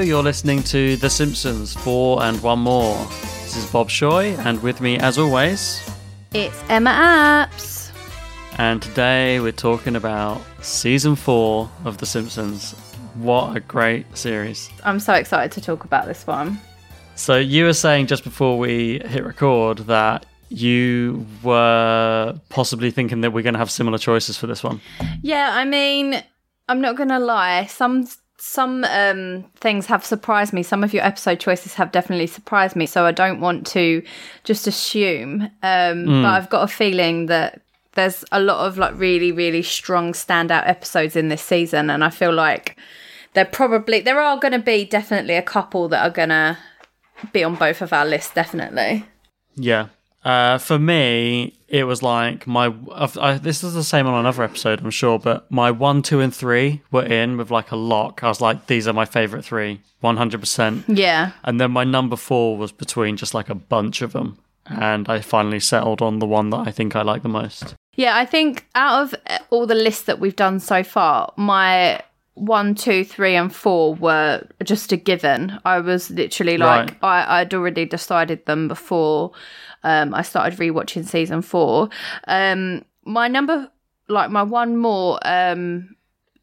Hello, you're listening to The Simpsons 4 and 1 More. This is Bob Shoy, and with me, as always, It's Emma Apps. and today we're talking about season 4 of The Simpsons. What a great series. I'm so excited to talk about this one. So, you were saying just before we hit record that you were possibly thinking that we're going to have similar choices for this one. Yeah, I mean, I'm not gonna lie. Some some um, things have surprised me. Some of your episode choices have definitely surprised me. So I don't want to just assume. Um, But I've got a feeling that there's a lot of like really really strong standout episodes in this season, and I feel like there probably there are going to be definitely a couple that are going to be on both of our lists. Definitely. Yeah. Uh, for me, it was like my. I've- this is the same on another episode, I'm sure, but my one, two, and three were in with like a lock. I was like, these are my favorite three, 100%. Yeah. And then my number four was between just like a bunch of them. And I finally settled on the one that I think I like the most. Yeah, I think out of uh, all the lists that we've done so far, my one, two, three, and four were just a given. I was literally like, I, I'd already decided them before um, I started rewatching season four. Um, my number, like my one more, um,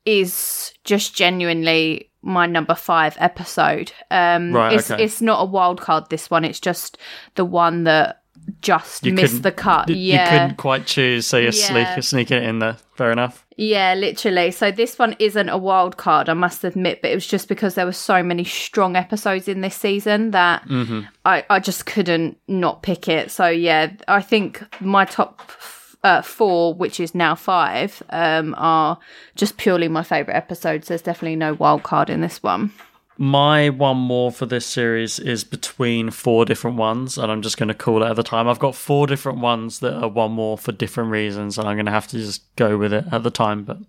is just genuinely my number five episode. Um, Right, it's, okay. it's not a wild card, this one. It's just the one that just You missed the cut. yeah. You couldn't quite choose, so you're Yeah. sneak, sneaking it in there. Fair enough. Yeah, literally. So this one isn't a wild card, I must admit, but it was just because there were so many strong episodes in this season that I, I just couldn't not pick it. So yeah, I think my top uh, four, which is now five, um, are just purely my favourite episodes. There's definitely no wild card in this one. My one more for this series is between four different ones, and I'm just going to call it at the time. I've got four different ones that are one more for different reasons, and I'm going to have to just go with it at the time. But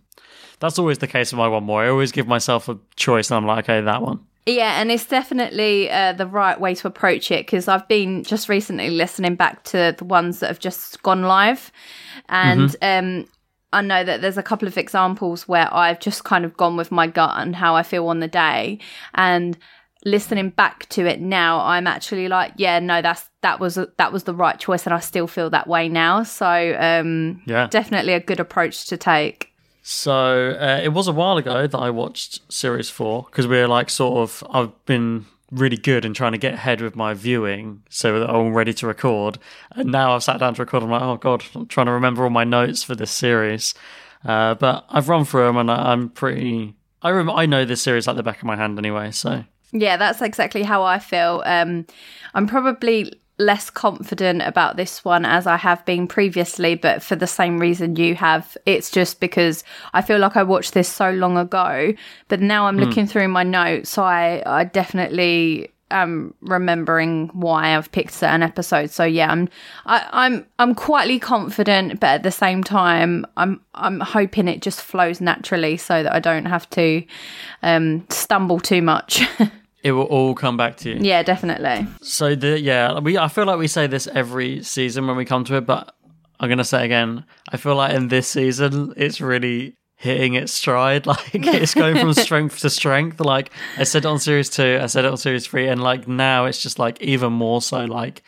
that's always the case with my one more. I always give myself a choice, and I'm like, okay, that one. Yeah, and it's definitely uh, the right way to approach it because I've been just recently listening back to the ones that have just gone live, and um, I know that there's a couple of examples where I've just kind of gone with my gut and how I feel on the day, and listening back to it now, I'm actually like, yeah, no, that's that was that was the right choice, and I still feel that way now. So um, Yeah. definitely a good approach to take. So uh, it was a while ago that I watched series four because we're like sort of I've been really good in trying to get ahead with my viewing so that I'm ready to record. And now I've sat down to record. I'm like, oh god, I'm trying to remember all my notes for this series. Uh, but I've run through them and I- I'm pretty. I rem- I know this series like the back of my hand anyway. So Yeah, that's exactly how I feel. Um, I'm probably less confident about this one as I have been previously, but for the same reason you have. It's just because I feel like I watched this so long ago, but now I'm looking through my notes. So I, I definitely am remembering why I've picked certain episodes. So yeah, I'm I, I'm I'm quietly confident, but at the same time, I'm I'm hoping it just flows naturally so that I don't have to um, stumble too much. It will all come back to you. yeah, definitely. So the yeah, we I feel like we say this every season when we come to it, but I'm gonna say again, I feel like in this season it's really hitting its stride. Like it's going from strength to strength. Like I said it on series two, I said it on series three, and like now it's just like even more so. Like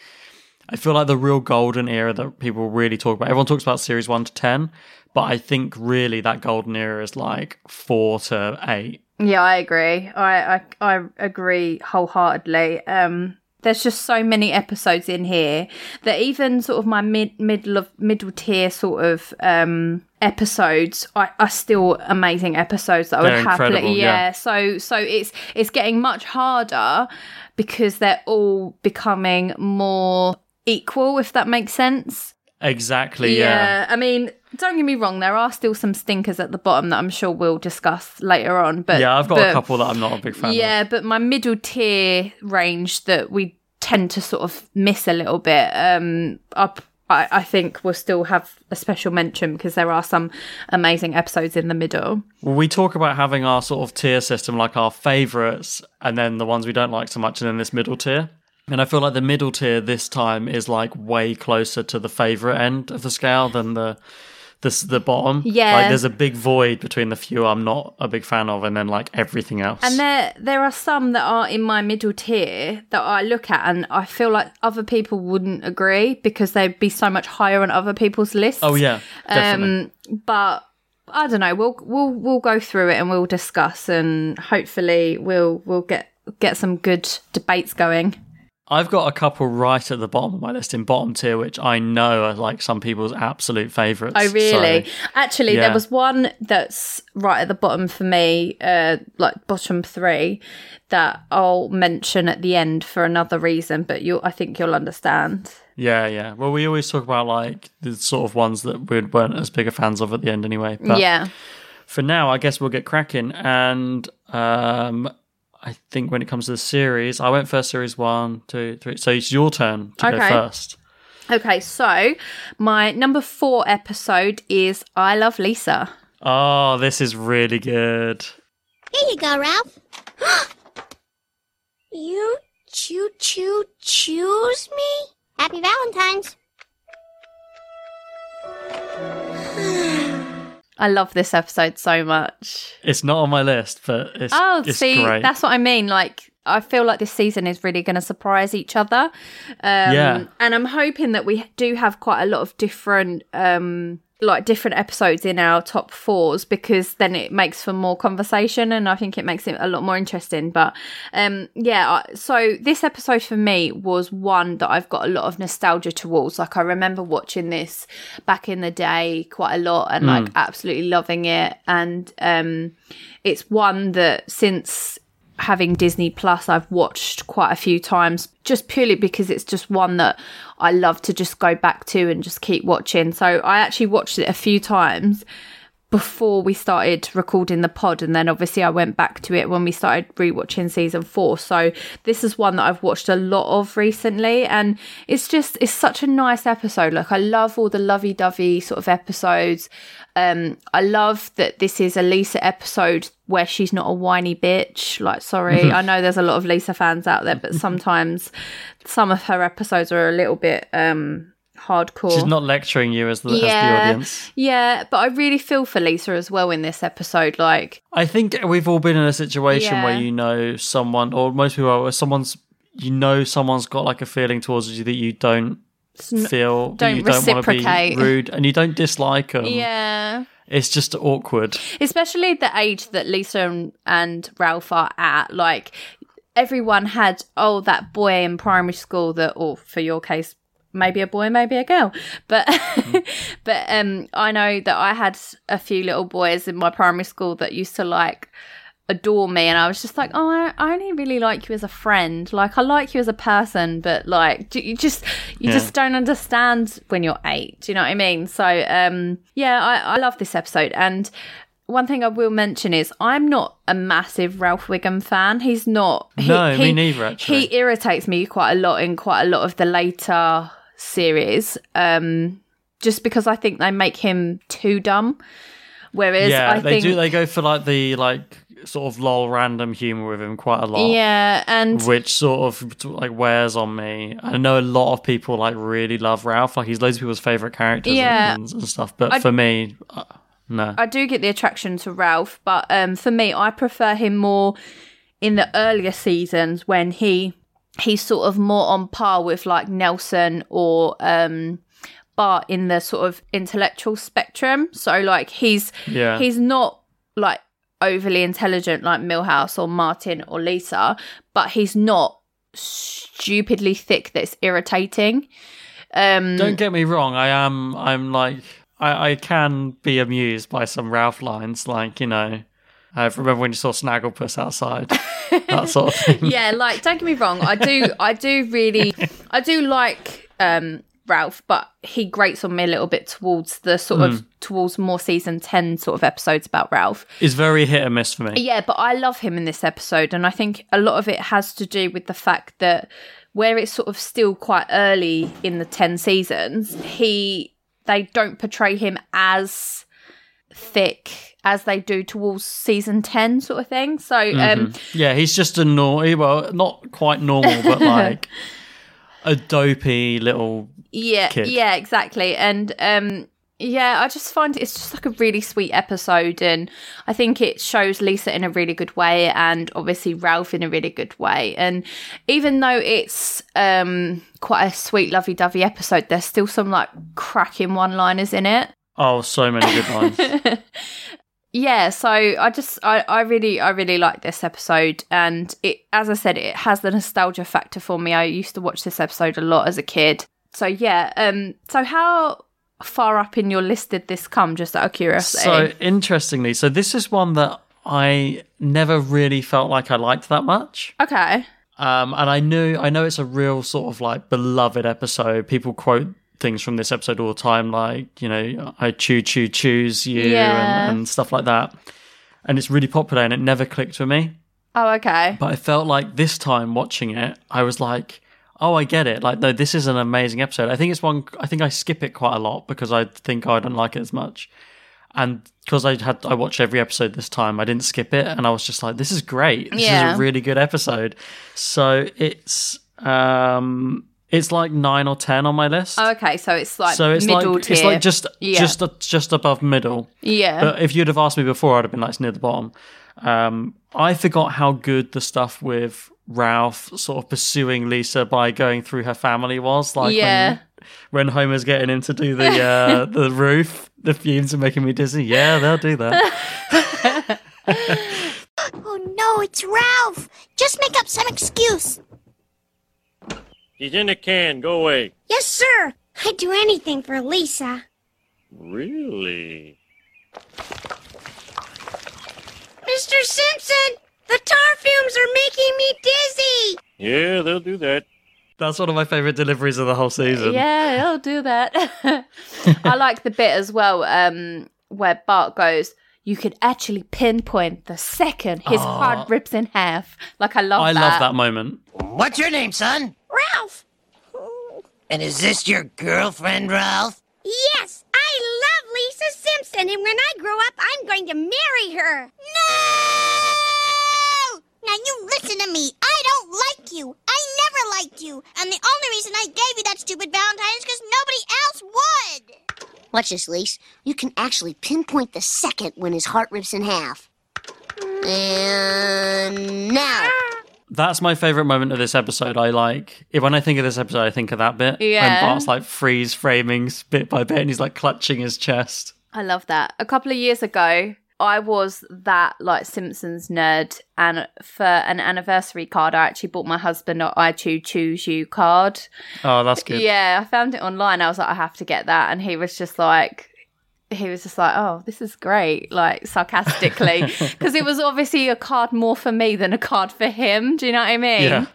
I feel like the real golden era that people really talk about. Everyone talks about series one to ten, but I think really that golden era is like four to eight. Yeah, I agree. I I, I agree wholeheartedly. Um, there's just so many episodes in here that even sort of my mid middle of middle tier sort of um episodes are, are still amazing episodes that I would happily yeah. yeah. So so it's it's getting much harder because they're all becoming more equal, if that makes sense. Exactly. Yeah. I mean, don't get me wrong, there are still some stinkers at the bottom that I'm sure we'll discuss later on. But Yeah, I've got but- a couple that I'm not a big fan of. yeah, but my middle tier range that we tend to sort of miss a little bit, um, up. I, I think we'll still have a special mention because there are some amazing episodes in the middle. Well, we talk about having our sort of tier system, like our favorites, and then the ones we don't like so much, and then this middle tier. And I feel like the middle tier this time is like way closer to the favorite end of the scale than the this the bottom. Yeah. like there's a big void between the few I'm not a big fan of, and then like everything else. And there there are some that are in my middle tier that I look at and I feel like other people wouldn't agree because they'd be so much higher on other people's lists. oh yeah, definitely. Um, but I don't know. We'll we'll we'll go through it and we'll discuss and hopefully we'll we'll get get some good debates going. I've got a couple right at the bottom of my list in bottom tier, which I know are like some people's absolute favourites. Oh really? So- Actually, yeah. there was one that's right at the bottom for me, uh, like bottom three, that I'll mention at the end for another reason. But you, I think you'll understand. Yeah, yeah. Well, we always talk about like the sort of ones that we weren't as big a fans of at the end, anyway. But yeah. for now, I guess we'll get cracking. And um, I think when it comes to the series, I went first. Series one, two, three. So it's your turn to go first. Okay, so my number four episode is I Love Lisa. Oh, this is really good. Here you go, Ralph. you choo choo choose me? Happy Valentine's. I love this episode so much. It's not on my list, but it's Oh, it's see, great. that's what I mean. Like, I feel like this season is really going to surprise each other. Um, Yeah. And I'm hoping that we do have quite a lot of different, um, like different episodes in our top fours because then it makes for more conversation and I think it makes it a lot more interesting. But um, yeah, so this episode for me was one that I've got a lot of nostalgia towards. Like I remember watching this back in the day quite a lot and like absolutely loving it. And um, it's one that since having Disney Plus, I've watched quite a few times just purely because it's just one that I love to just go back to and just keep watching. So I actually watched it a few times before we started recording the pod and then obviously I went back to it when we started rewatching season 4 so this is one that I've watched a lot of recently and it's just it's such a nice episode like I love all the lovey-dovey sort of episodes um I love that this is a Lisa episode where she's not a whiny bitch like sorry I know there's a lot of Lisa fans out there but sometimes some of her episodes are a little bit um hardcore She's not lecturing you as the, as the audience. yeah, but I really feel for Lisa as well in this episode. Like, I think we've all been in a situation Yeah. where you know someone, or most people are, where someone's, you know, someone's got like a feeling towards you that you don't feel, don't you don't want to be reciprocate. rude, and you don't dislike them. yeah, It's just awkward. especially the age that Lisa and, and Ralph are at. Like, everyone had oh that boy in primary school that, or for your case. Maybe a boy, maybe a girl, but but um, I know that I had a few little boys in my primary school that used to like adore me and I was just like, oh, I, I only really like you as a friend. Like, I like you as a person, but like, do you just you Yeah. just don't understand when you're eight. Do you know what I mean? So, um, yeah, I, I love this episode and. one thing I will mention is I'm not a massive Ralph Wiggum fan. He's not. He, No, me neither, actually. he irritates me quite a lot in quite a lot of the later series. Um, just because I think they make him too dumb. Whereas yeah, I they think do. They go for like the like sort of lol random humor with him quite a lot. yeah, and which sort of like wears on me. I know a lot of people like really love Ralph. Like he's loads of people's favorite characters Yeah. and, and stuff. But I- for me, uh, no. I do get the attraction to Ralph, but um, for me, I prefer him more in the earlier seasons when he he's sort of more on par with like Nelson or um, Bart in the sort of intellectual spectrum. So like he's Yeah. he's not like overly intelligent like Milhouse or Martin or Lisa, but he's not stupidly thick that's irritating. Um, Don't get me wrong. I am. I'm like. I, I can be amused by some Ralph lines, like you know. I remember when you saw Snagglepuss outside, that sort of thing. yeah, like don't get me wrong, I do I do really I do like um Ralph, but he grates on me a little bit towards the sort of towards more season 10 sort of episodes about Ralph. It's very hit and miss for me. Yeah, but I love him in this episode and I think a lot of it has to do with the fact that where it's sort of still quite early in the 10 seasons, he they don't portray him as thick as they do towards season 10 sort of thing. So um Yeah, he's just a naughty. Well, not quite normal, but like a dopey little. yeah kid. yeah exactly and um yeah i just find it's just like a really sweet episode and i think it shows lisa in a really good way and obviously ralph in a really good way and even though it's um quite a sweet lovey-dovey episode there's still some like cracking one liners in it Oh, so many good lines. yeah so i just I, I really i really like this episode and it as i said it has the nostalgia factor for me i used to watch this episode a lot as a kid so yeah um so how far up in your list did this come just out of curiosity So interestingly, so this is one that I never really felt like I liked that much. okay Um, and I knew I know it's a real sort of like beloved episode. People quote things from this episode all the time, like you know, I choo choo choose you Yeah. and, and stuff like that. And it's really popular, and it never clicked with me. oh okay But I felt like this time watching it, I was like, oh, I get it. Like, no, this is an amazing episode. I think it's one. I think I skip it quite a lot because I think I don't like it as much. And because I had I watched every episode this time, I didn't skip it, and I was just like, "This is great. This Yeah. is a really good episode." So it's um it's like nine or ten on my list. oh, okay so it's like so it's middle like tier it's like just yeah just just above middle. yeah But if you'd have asked me before, I'd have been like it's near the bottom. Um, I forgot how good the stuff with Ralph sort of pursuing Lisa by going through her family was. Like Yeah. when, when Homer's getting him to do the uh, the roof, the fumes are making me dizzy. Yeah, they'll do that. Oh no, it's Ralph! Just make up some excuse. He's in the can. Go away. Yes, sir! I'd do anything for Lisa. Really? Mr. Simpson! The tar fumes are making me dizzy! Yeah, they'll do that. That's one of my favorite deliveries of the whole season. Yeah, I'll do that. I like the bit as well um, where Bart goes, You could actually pinpoint the second his heart rips in half. Like, I love I that. love that moment. What's your name, son? Ralph! And is this your girlfriend, Ralph? Yes, I love Lisa Simpson, and when I grow up, I'm going to marry her. No! Now you listen to me. I don't like you. I never liked you. And the only reason I gave you that stupid Valentine is because nobody else would. Watch this, Lise. You can actually pinpoint the second when his heart rips in half. And now. That's my favorite moment of this episode. I like if when I think of this episode, I think of that bit. Yeah. When Bart's like freeze framing bit by bit, and he's like clutching his chest. I love that. A couple of years ago, I was that like Simpsons nerd, and for an anniversary card, I actually bought my husband a I Choo Choose You card. Oh, that's good. Yeah, I found it online. I was like, I have to get that, and he was just like, he was just like, oh, this is great, like sarcastically, because it was obviously a card more for me than a card for him. Do you know what I mean? Yeah.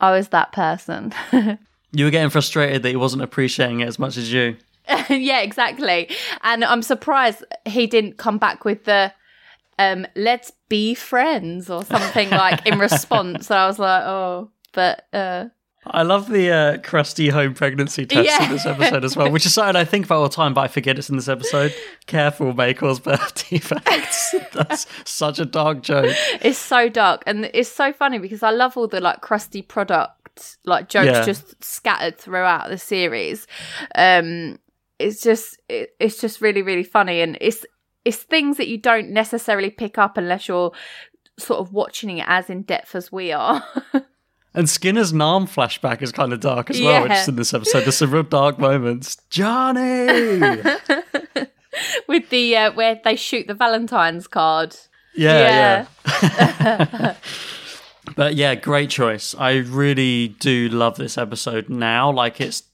I was that person. You were getting frustrated that he wasn't appreciating it as much as you. yeah, exactly. And I'm surprised he didn't come back with the um, let's be friends or something like in response. And I was like, oh, but uh, I love the uh, crusty home pregnancy test Yeah. in this episode as well, which is something I think about all the time, but I forget it's in this episode. Careful, may cause birth defects. That's such a dark joke. it's so dark and it's so funny because I love all the like crusty product like jokes Yeah. just scattered throughout the series. Um, it's just it, it's just really really funny and it's it's things that you don't necessarily pick up unless you're sort of watching it as in depth as we are. And Skinner's Nam flashback is kind of dark as well, which is in this episode. There's some real dark moments. Johnny! With the uh, where they shoot the Valentine's card. Yeah, yeah. but yeah, great choice. I really do love this episode now. Like it's,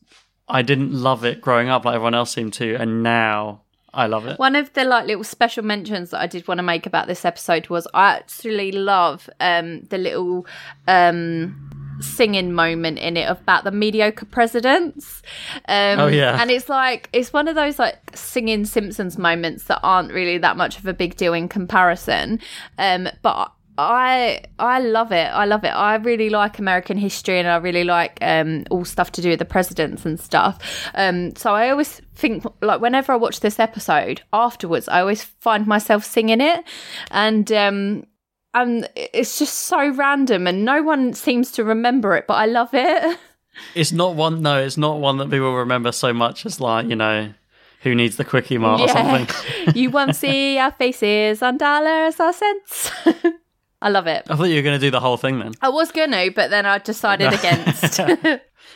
I didn't love it growing up like everyone else seemed to, and now I love it. One of the like little special mentions that I did want to make about this episode was I actually love um the little um singing moment in it about the mediocre presidents. Um Oh, yeah. and it's like it's one of those like singing Simpsons moments that aren't really that much of a big deal in comparison. Um but I I love it. I love it. I really like American history and I really like um all stuff to do with the presidents and stuff. Um so I always think like whenever I watch this episode afterwards I always find myself singing it and um and it's just so random and no one seems to remember it but I love it. It's not one. No, it's not one that people remember so much as like you know, who needs the quickie mart or something. you won't see our faces on dollars or cents. I love it. I thought you were going to do the whole thing then. I was gonna, but then I decided against.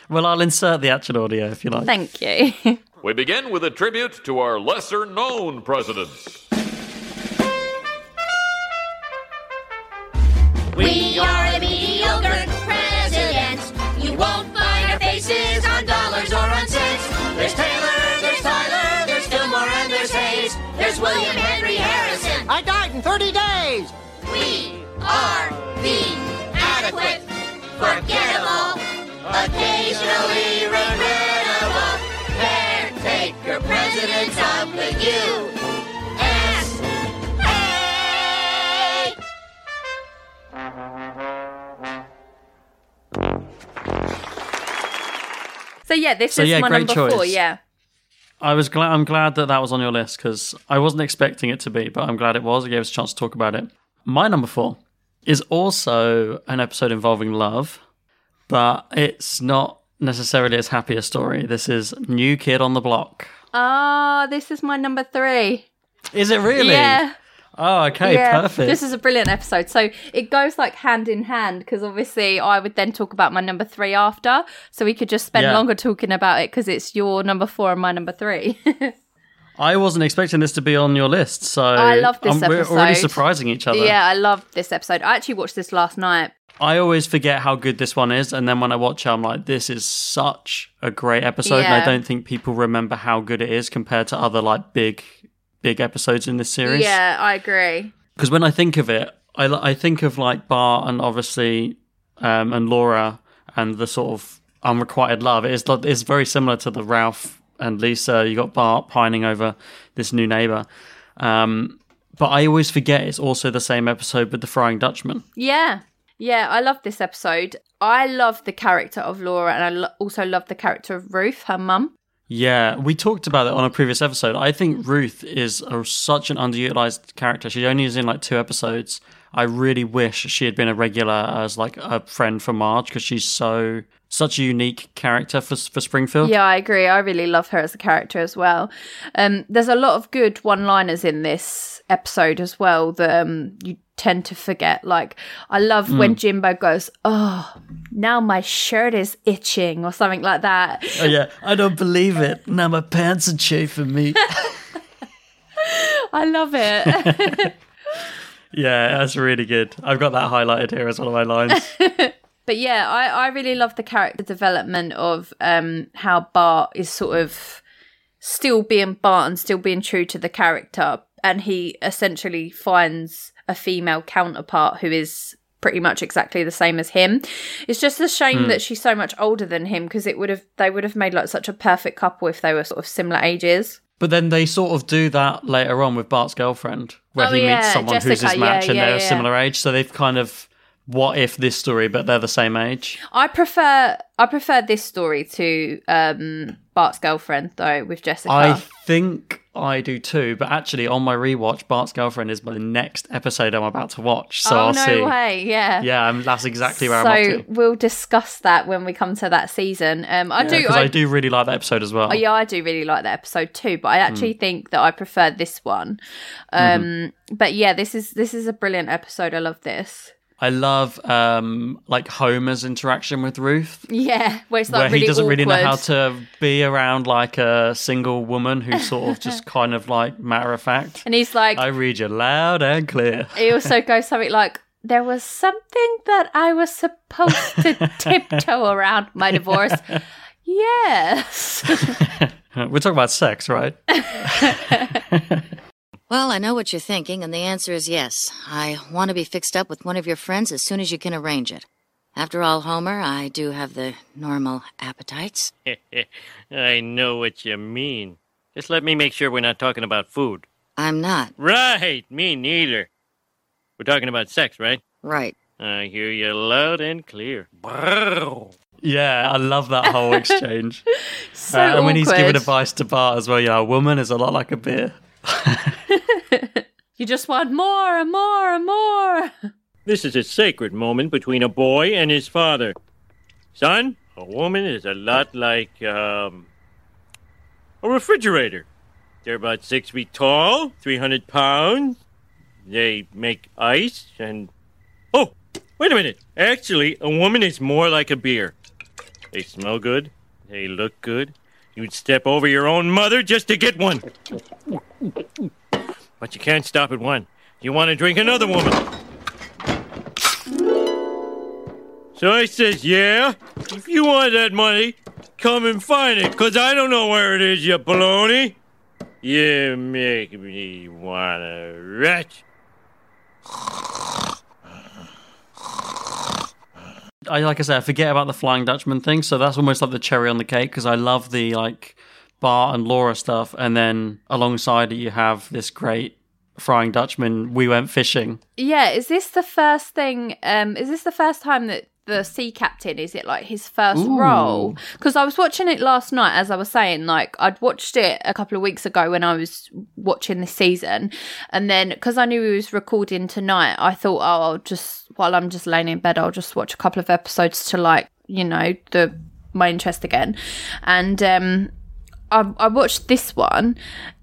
Well, I'll insert the actual audio if you like. Thank you. We begin with a tribute to our lesser known presidents. We are the mediocre presidents. You won't find our faces on dollars or on cents. There's Taylor, there's Tyler, there's Fillmore, and there's Hayes. There's William Henry Harrison. I died in 30 days. We are the adequate, forgettable, occasionally regrettable, caretaker presidents of the U.S. So yeah, this So, is yeah, my number four. Yeah. I was glad. I'm glad that that was on your list because I wasn't expecting it to be, but I'm glad it was. It gave us a chance to talk about it. My number four is also an episode involving love, but it's not necessarily as happy a story. This is New Kid on the Block. Ah, this is my number three. Is it really? Yeah. Oh, okay, yeah. perfect. This is a brilliant episode. So it goes like hand in hand because obviously I would then talk about my number three after. So we could just spend Yeah. longer talking about it because it's your number four and my number three. I wasn't expecting this to be on your list, so I love this um, We're already surprising each other. yeah, I love this episode. I actually watched this last night. I always forget how good this one is, and then when I watch it, I'm like, this is such a great episode, and I don't think people remember how good it is compared to other like big, big episodes in this series. Yeah, I agree. Because when I think of it, I, I think of like Bart and obviously um, and Laura and the sort of unrequited love. It's it's very similar to the Ralph and Lisa. You got Bart pining over this new neighbor. Um, but I always forget it's also the same episode with the Frying Dutchman. Yeah. Yeah, I love this episode. I love the character of Laura and I lo- also love the character of Ruth, her mum. Yeah, we talked about it on a previous episode. I think Ruth is a, such an underutilized character. She only is in like two episodes. I really wish she had been a regular as like a friend for Marge because she's so such a unique character for for Springfield. Yeah, I agree. I really love her as a character as well. Um, there's a lot of good one-liners in this episode as well that um, you tend to forget. Like, I love Mm. when Jimbo goes, "Oh, now my shirt is itching" or something like that. Oh yeah, I don't believe it. Now my pants are chafing me. I love it. yeah, that's really good. I've got that highlighted here as one of my lines. But yeah, I, I really love the character development of um how Bart is sort of still being Bart and still being true to the character, and he essentially finds a female counterpart who is pretty much exactly the same as him. It's just a shame Hmm. that she's so much older than him because it would have they would have made like such a perfect couple if they were sort of similar ages. But then they sort of do that later on with Bart's girlfriend, where Oh, he yeah, meets someone who's his match yeah, and yeah, they're a similar age. So they've kind of what if this story, but they're the same age. I prefer I prefer this story to um Bart's girlfriend though with Jessica. I think I do too, but actually on my rewatch, Bart's girlfriend is the next episode I'm about to watch. So oh I'll no see. way! Yeah. Yeah, um, that's exactly where so I'm to. we'll discuss that when we come to that season. Um, I do. Because I, do really like that episode as well. Oh, yeah, I do really like that episode too, but I Hmm. actually think that I prefer this one. Um, Mm-hmm. But yeah, this is this is a brilliant episode. I love this. I love um like Homer's interaction with Ruth. Yeah, where it's like where really he doesn't really know how to be around like a single woman who's sort of just kind of like matter of fact. And he's like, I read you loud and clear. he also goes something like, "There was something that I was supposed to tiptoe around my divorce." yes. We're talking about sex, right? Well, I know what you're thinking, and the answer is yes. I want to be fixed up with one of your friends as soon as you can arrange it. After all, Homer, I do have the normal appetites. I know what you mean. Just let me make sure we're not talking about food. I'm not. Right, me neither. We're talking about sex, right? Right. I hear you loud and clear. Yeah, I love that whole exchange. So Uh, and when he's giving advice to Bart as well, yeah, a woman is a lot like a beer. You just want more and more and more. This is a sacred moment between a boy and his father. Son, a woman is a lot like, um, a refrigerator. They're about six feet tall, 300 pounds. They make ice and. Oh, wait a minute. Actually, a woman is more like a beer. They smell good. They look good. You'd step over your own mother just to get one. But you can't stop at one. You want to drink another woman. So I says, yeah, if you want that money, come and find it, 'cause I don't know where it is, you baloney. You make me wanna retch. I like I said, I forget about the Flying Dutchman thing, so that's almost like the cherry on the cake because I love the like Bart and Laura stuff, and then alongside it you have this great Flying Dutchman. We went fishing. Yeah, is this the first thing? Um, is this the first time that the sea captain is it like his first Ooh. role? Because I was watching it last night, as I was saying, like I'd watched it a couple of weeks ago when I was watching this season, and then because I knew he was recording tonight, I thought, oh, I'll just while I'm just laying in bed, I'll just watch a couple of episodes to like you know the my interest again, and um. I, I watched this one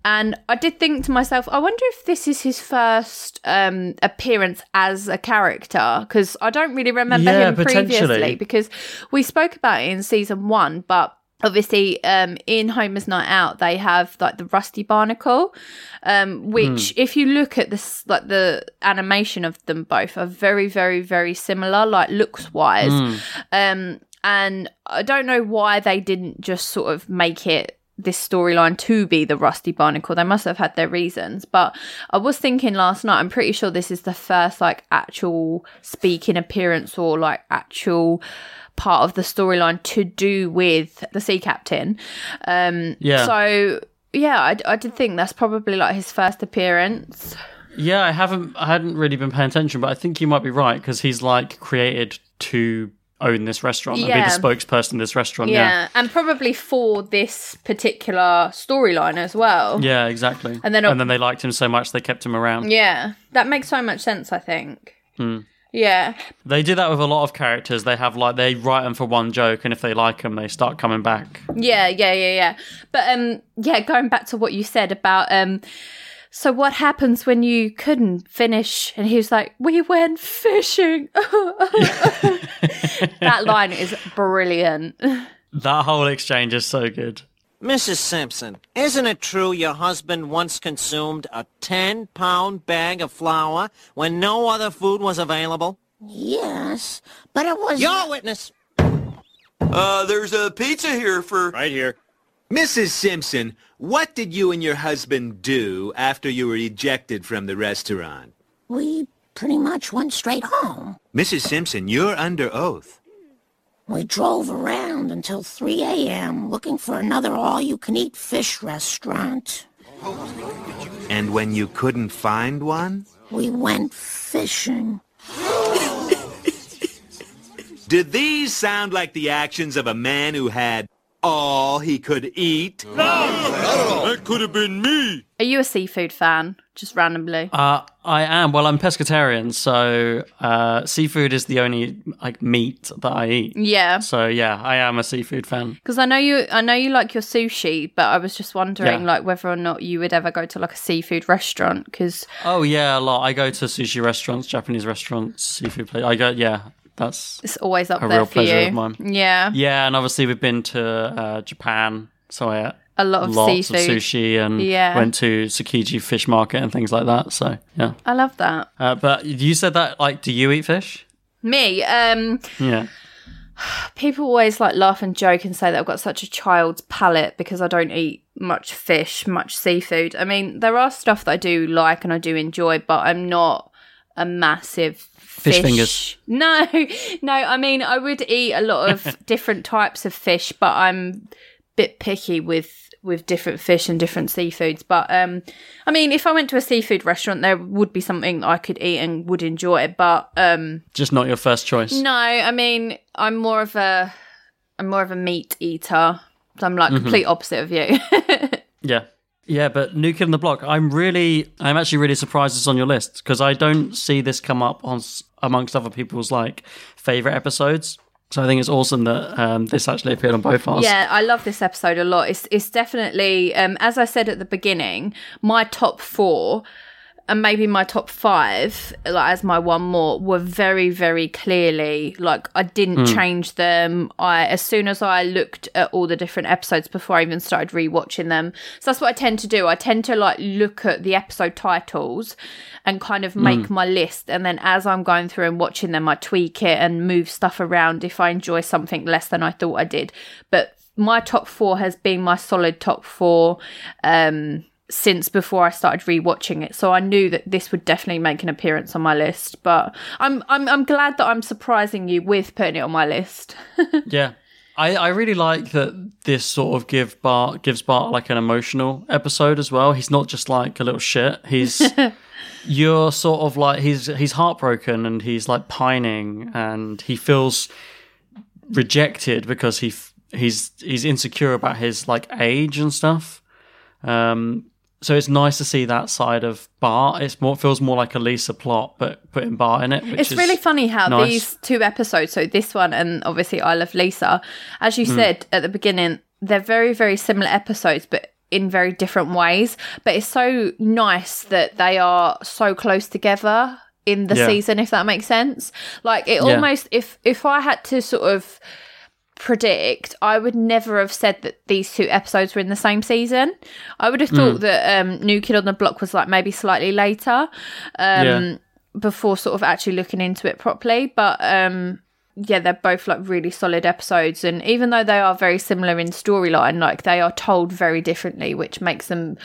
and I did think to myself, I wonder if this is his first um, appearance as a character because I don't really remember Yeah, him previously because we spoke about it in season one, but obviously um in homer's night out they have like the rusty barnacle um which if you look at this like the animation of them both are very very very similar like looks wise um and i don't know why they didn't just sort of make it this storyline to be the rusty barnacle. They must have had their reasons. But i was thinking last night i'm pretty sure this is the first like actual speaking appearance or like actual part of the storyline to do with the sea captain. Um Yeah. so yeah I, I did think that's probably like his first appearance. Yeah, I haven't, I hadn't really been paying attention, but I think you might be right because he's like created to own this restaurant and be the spokesperson of this restaurant. yeah. Yeah, and probably for this particular storyline as well yeah, exactly. And then- and then they liked him so much they kept him around. yeah that makes so much sense i think Hmm. yeah They do that with a lot of characters. They have like they write them for one joke, and if they like them, they start coming back. Yeah, yeah, yeah, yeah. But um yeah, going back to what you said about um so what happens when you couldn't finish and he was like, We went fishing. that line is brilliant. That whole exchange is so good. Mrs. Simpson, isn't it true your husband once consumed a 10-pound bag of flour when no other food was available? Yes, but it was. Your witness. Uh, there's a pizza here for... Right here. Mrs. Simpson, what did you and your husband do after you were ejected from the restaurant? We pretty much went straight home. Mrs. Simpson, you're under oath. We drove around until 3 a.m. looking for another all-you-can-eat fish restaurant. And when you couldn't find one? We went fishing. Did these sound like the actions of a man who had all he could eat? No, That could have been me. Are you a seafood fan? Just randomly. Uh, I am. Well, I'm pescatarian, so uh, seafood is the only like meat that I eat. Yeah. So yeah, I am a seafood fan. Because I know you, I know you like your sushi, but I was just wondering, Yeah. like, whether or not you would ever go to like a seafood restaurant. Because Oh yeah, a lot. I go to sushi restaurants, Japanese restaurants, seafood place. I go. Yeah, that's it's always up a there real for pleasure you. of mine. Yeah. Yeah, and obviously we've been to uh, Japan, so I ate A lot of lots seafood. of sushi and Yeah. went to Tsukiji Fish Market and things like that. So yeah. I love that. Uh, but you said that like, do you eat fish? Me, um, Yeah. people always like laugh and joke and say that I've got such a child's palate because I don't eat much fish, much seafood. I mean, there are stuff that I do like and I do enjoy, but I'm not a massive Fish fish, fingers. No, no. I mean, I would eat a lot of different types of fish, but I'm a bit picky with with different fish and different seafoods. But um, I mean, if I went to a seafood restaurant, there would be something I could eat and would enjoy. It. But um, Just not your first choice. no, I mean, I'm more of a I'm more of a meat eater. So I'm like Mhm. complete opposite of you. Yeah. Yeah, but New Kid on the Block, I'm really, I'm actually really surprised it's on your list because I don't see this come up on amongst other people's like favorite episodes. So I think it's awesome that um, this actually appeared on both ours. yeah, I love this episode a lot. It's it's definitely um, as I said at the beginning, my top four and maybe my top five, like as my one more, were very, very clearly like I didn't Hmm. change them. I as soon as I looked at all the different episodes before I even started rewatching them. So that's what I tend to do. I tend to like look at the episode titles and kind of make Mm. my list and then as I'm going through and watching them I tweak it and move stuff around if I enjoy something less than I thought I did. But my top 4 has been my solid top 4 um since before I started rewatching it. So I knew that this would definitely make an appearance on my list, but I'm I'm I'm glad that I'm surprising you with putting it on my list. yeah. I, I really like that this sort of give Bart gives Bart like an emotional episode as well. He's not just like a little shit. He's you're sort of like he's he's heartbroken and he's like pining and he feels rejected because he f- he's he's insecure about his like age and stuff. Um, so it's nice to see that side of Bart. It's more feels more like a Lisa plot, but putting Bart in it. It's really funny how nice. these two episodes, so this one and obviously I Love Lisa, as you Mm. said at the beginning, they're very, very similar episodes, but in very different ways. But it's so nice that they are so close together in the Yeah. season, if that makes sense. Like it Yeah. almost if if I had to sort of predict, I would never have said that these two episodes were in the same season. I would have thought Mm. that um, New Kid on the Block was like maybe slightly later. Um, Yeah. before sort of actually looking into it properly. But um yeah, they're both like really solid episodes and even though they are very similar in storyline, like they are told very differently, which makes them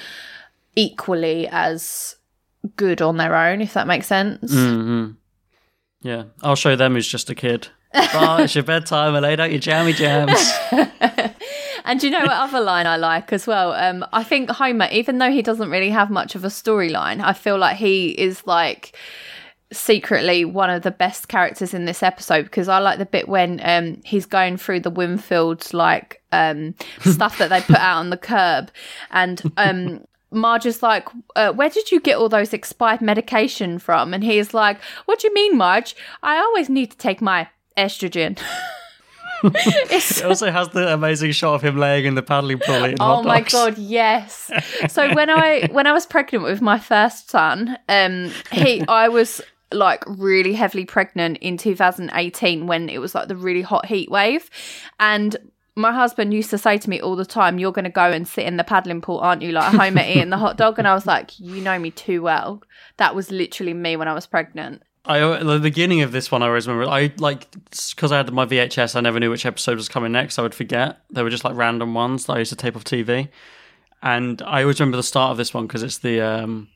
equally as good on their own, if that makes sense. hmm Yeah, I'll show them who's just a kid. Bart, it's your bedtime. I laid out your jammy jams. And you know what other line I like as well? Um, I think Homer, even though he doesn't really have much of a storyline, I feel like he is like secretly one of the best characters in this episode because I like the bit when um he's going through the Winfields like um stuff that they put out on the curb and um Marge is like, uh, where did you get all those expired medication from? And he's like, what do you mean, Marge? I always need to take my estrogen. it also has the amazing shot of him laying in the paddling pool eating Oh my god, yes. So when I when I was pregnant with my first son, um he I was like really heavily pregnant in 2018 when it was like the really hot heat wave and my husband used to say to me all the time, You're going to go and sit in the paddling pool, aren't you? Like Homer eating the hot dog. And I was like, You know me too well. That was literally me when I was pregnant. I at the beginning of this one, I always remember. I like because I had my VHS. I never knew which episode was coming next. I would forget. They were just like random ones that I used to tape off TV. And I always remember the start of this one because it's the um,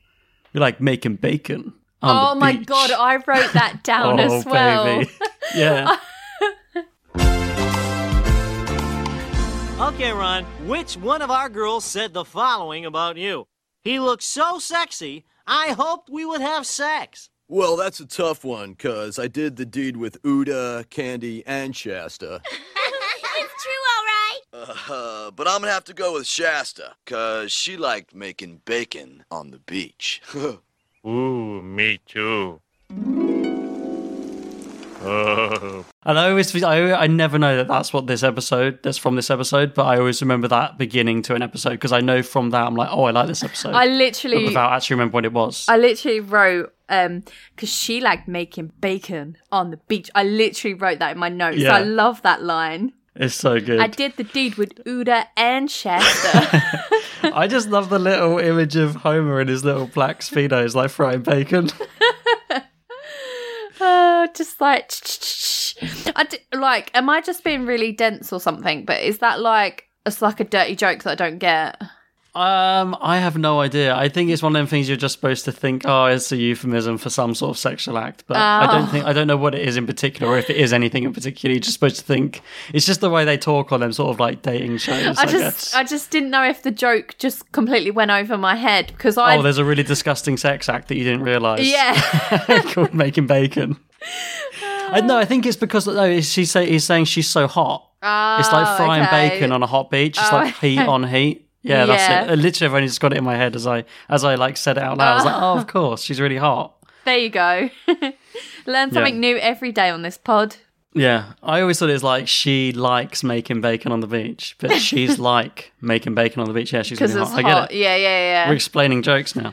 you're like making bacon. on the oh my beach. God, I wrote that down Oh, as well. baby. Yeah. Okay, Ron, which one of our girls said the following about you? He looks so sexy, I hoped we would have sex. Well, that's a tough one, cuz I did the deed with Uda, Candy, and Shasta. it's true, all right. Uh, but I'm gonna have to go with Shasta, cuz she liked making bacon on the beach. Ooh, me too. And I always, I, I never know that that's what this episode, that's from this episode, but I always remember that beginning to an episode because I know from that I'm like, oh, I like this episode. I literally- without actually remember what it was. I literally wrote um because she liked making bacon on the beach. I literally wrote that in my notes. Yeah. I love that line. it's so good. I did the deed with Uda and Shasta. I just love the little image of Homer in his little black speedo, speedos, like frying bacon. uh, just like I d- like. Am I just being really dense or something? But is that like it's like a dirty joke that I don't get? Um, I have no idea. I think it's one of them things you're just supposed to think, oh, it's a euphemism for some sort of sexual act. But I Oh. don't think I don't know what it is in particular, or if it is anything in particular. You're just supposed to think it's just the way they talk on them sort of like dating shows. I, I just guess. I just didn't know if the joke just completely went over my head because I Oh, there's a really disgusting sex act that you didn't realise. yeah called making bacon. I no, I think it's because no, she's say he's saying she's so hot. it's like Oh, frying okay. bacon on a hot beach. It's Oh, like heat okay. on heat. Yeah, that's Yeah. it. Literally, I've only just got it in my head as I as I like said it out loud. I was like, oh, Oh. of course, she's really hot. there you go. Learn something Yeah. new every day on this pod. Yeah, I always thought it was like she likes making bacon on the beach, but she's like making bacon on the beach. Yeah, she's really hot. hot. I get it. Yeah, yeah, yeah. We're explaining jokes now.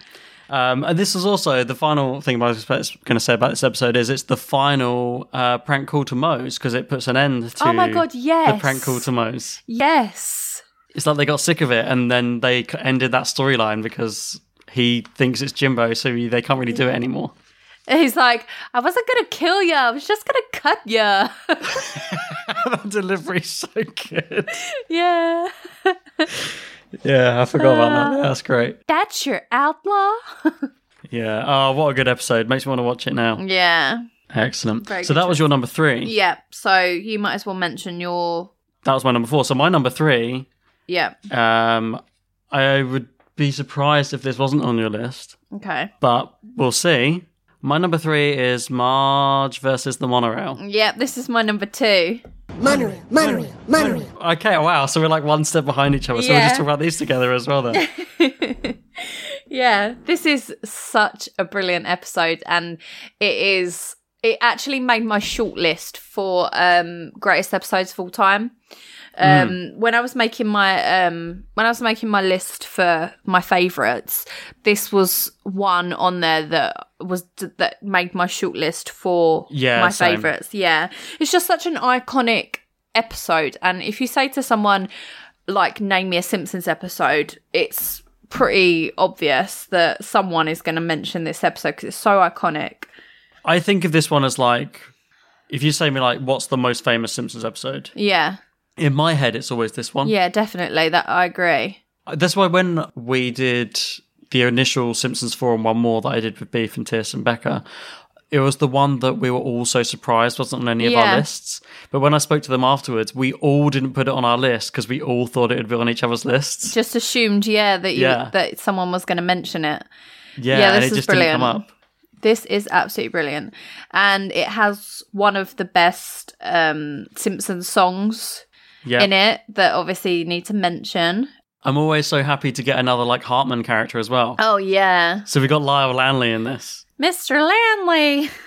Um, and this is also the final thing I was going to say about this episode is it's the final uh, prank call to Moe's because it puts an end to Oh my God, yes the prank call to Moe's. Yes. It's like they got sick of it and then they ended that storyline because he thinks it's Jimbo, so he- they can't really do it anymore. He's like, I wasn't gonna kill you. I was just gonna cut you. that delivery's so good. yeah. Yeah, I forgot about that. Uh, that's great. That's your outlaw. Yeah. Oh, what a good episode. Makes me want to watch it now. yeah. Excellent. Very so that was your number three. Yeah. So you might as well mention your. That was my number four. So my number three Yeah. Um, I would be surprised if this wasn't on your list, Okay. but we'll see. My number three is Marge versus the monorail. Yeah. This is my number two. Monorail, monorail, monorail. Okay, wow. So we're like one step behind each other. So we'll Yeah. just talk about these together as well then. Yeah, this is such a brilliant episode, and it is. It actually made my shortlist for um greatest episodes of all time. Um, when I was making my um when I was making my list for my favorites, this was one on there that was that made my shortlist for Yeah, my same. favorites. Yeah, it's just such an iconic episode, and if you say to someone like name me a Simpsons episode, it's pretty obvious that someone is going to mention this episode because it's so iconic. I think of this one as like, if you say me like, what's the most famous Simpsons episode? Yeah, In my head, it's always this one. yeah, definitely. That I agree. That's why when we did the initial Simpsons four and one more that I did with Beef and Tiss and Becca, it was the one that we were all so surprised wasn't on any of Yeah. our lists. But when I spoke to them afterwards, we all didn't put it on our list because we all thought it would be on each other's lists. Just assumed, yeah, that you Yeah. that someone was going to mention it. Yeah, Yeah, this it is just didn't come brilliant. up. This is absolutely brilliant, and it has one of the best um Simpsons songs Yeah. in it that obviously you need to mention. I'm always so happy to get another like Hartman character as well. Oh yeah, So we got Lyle Lanley in this. Mr. Lanley.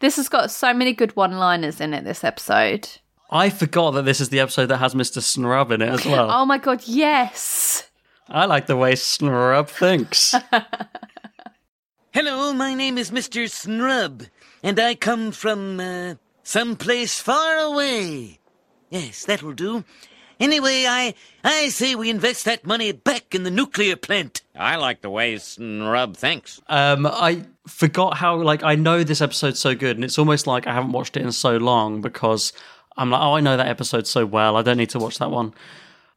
This has got so many good one-liners in it. This episode. I forgot that this is the episode that has Mr. Snrub in it as well. Oh my god, yes. I like the way Snrub thinks. Hello, my name is Mr. Snrub, and I come from, uh, someplace far away. Yes, that will do. Anyway, I, I say we invest that money back in the nuclear plant. I like the way Snrub thinks. Um, I forgot how like I know this episode's so good, and it's almost like I haven't watched it in so long because I'm like, oh, I know that episode so well. I don't need to watch that one.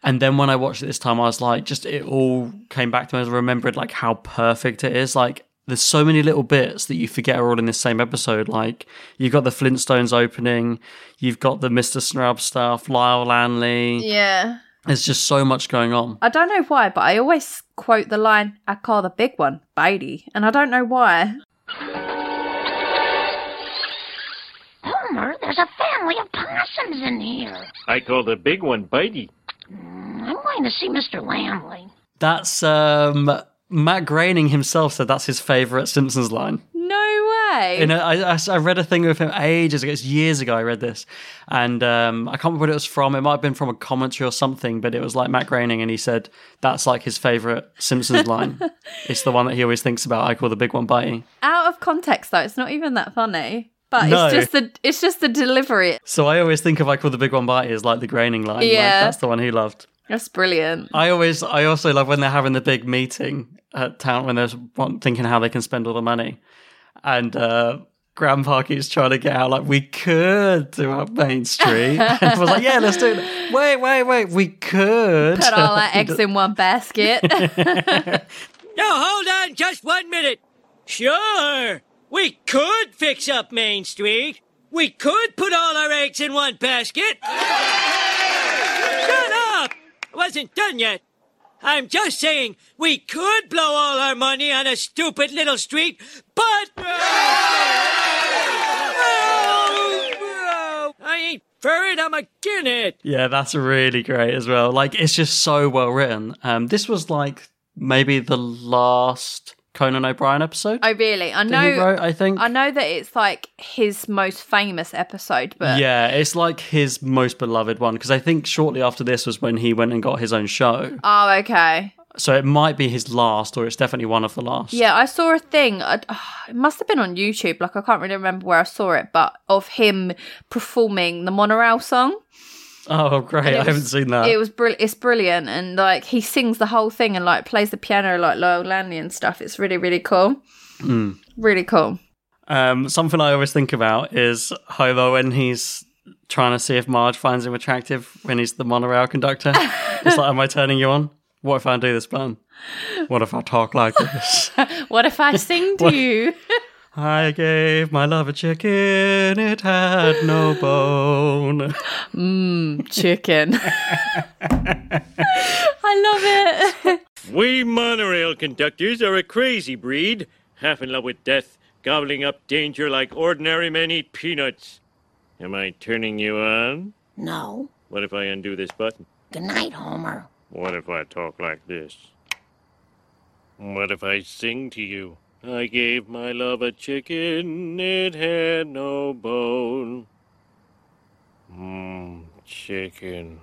And then when I watched it this time, I was like, just it all came back to me as I remembered like how perfect it is. Like there's so many little bits that you forget are all in this same episode. Like you've got the Flintstones opening, you've got the Mr. Snrub stuff, Lyle Lanley. Yeah. There's just so much going on. I don't know why, but I always quote the line, I call the big one Bitey. And I don't know why. Homer, there's a family of possums in here. I call the big one Bitey. I'm going to see Mr. Lanley. That's um Matt Groening himself said that's his favorite Simpsons line. No way. In a, I, I, I read a thing with him ages ago. It's years ago. I read this, and um, I can't remember what it was from. It might have been from a commentary or something, but it was like Matt Groening, and he said that's like his favorite Simpsons line. it's the one that he always thinks about. I call the big one biting. Out of context, though, it's not even that funny. But No. it's just the it's just the delivery. So I always think of I call the big one Bitey as like the Groening line. Like, Yeah. that's the one he loved. That's brilliant. I always, I also love when they're having the big meeting at town when they're thinking how they can spend all the money, and uh, Grandpa keeps trying to get out like we could do up Main Street. and I was like, yeah, let's do it. Wait, wait, wait, we could Put all our eggs in one basket. Now hold on just one minute. Sure, we could fix up Main Street. We could put all our eggs in one basket. Wasn't done yet. I'm just saying we could blow all our money on a stupid little street, but. I ain't it, I'm again it. Yeah, that's really great as well. Like it's just so well written. Um, this was like maybe the last Conan O'Brien episode. oh really? I know wrote, I think. I know that it's like his most famous episode, but yeah, it's like his most beloved one because I think shortly after this was when he went and got his own show. Oh, okay. So it might be his last, or it's definitely one of the last. Yeah, I saw a thing. I, it must have been on YouTube. Like I can't really remember where I saw it, but of him performing the monorail song. Oh, great! I haven't seen that. It was brilliant. It's brilliant, and like he sings the whole thing and like plays the piano like Lyle Lanley and stuff. It's really really cool. Mm. Really cool. Um, something I always think about is Homer when he's trying to see if Marge finds him attractive when he's the monorail conductor. it's like, am I turning you on? What if I do this plan? What if I talk like this? what if I sing to you? I gave my love a chicken, it had no bone. Mmm, chicken. I love it. We monorail conductors are a crazy breed, half in love with death, gobbling up danger like ordinary men eat peanuts. Am I turning you on? No. What if I undo this button? Good night, Homer. What if I talk like this? What if I sing to you? I gave my love a chicken, it had no bone. Mmm, chicken.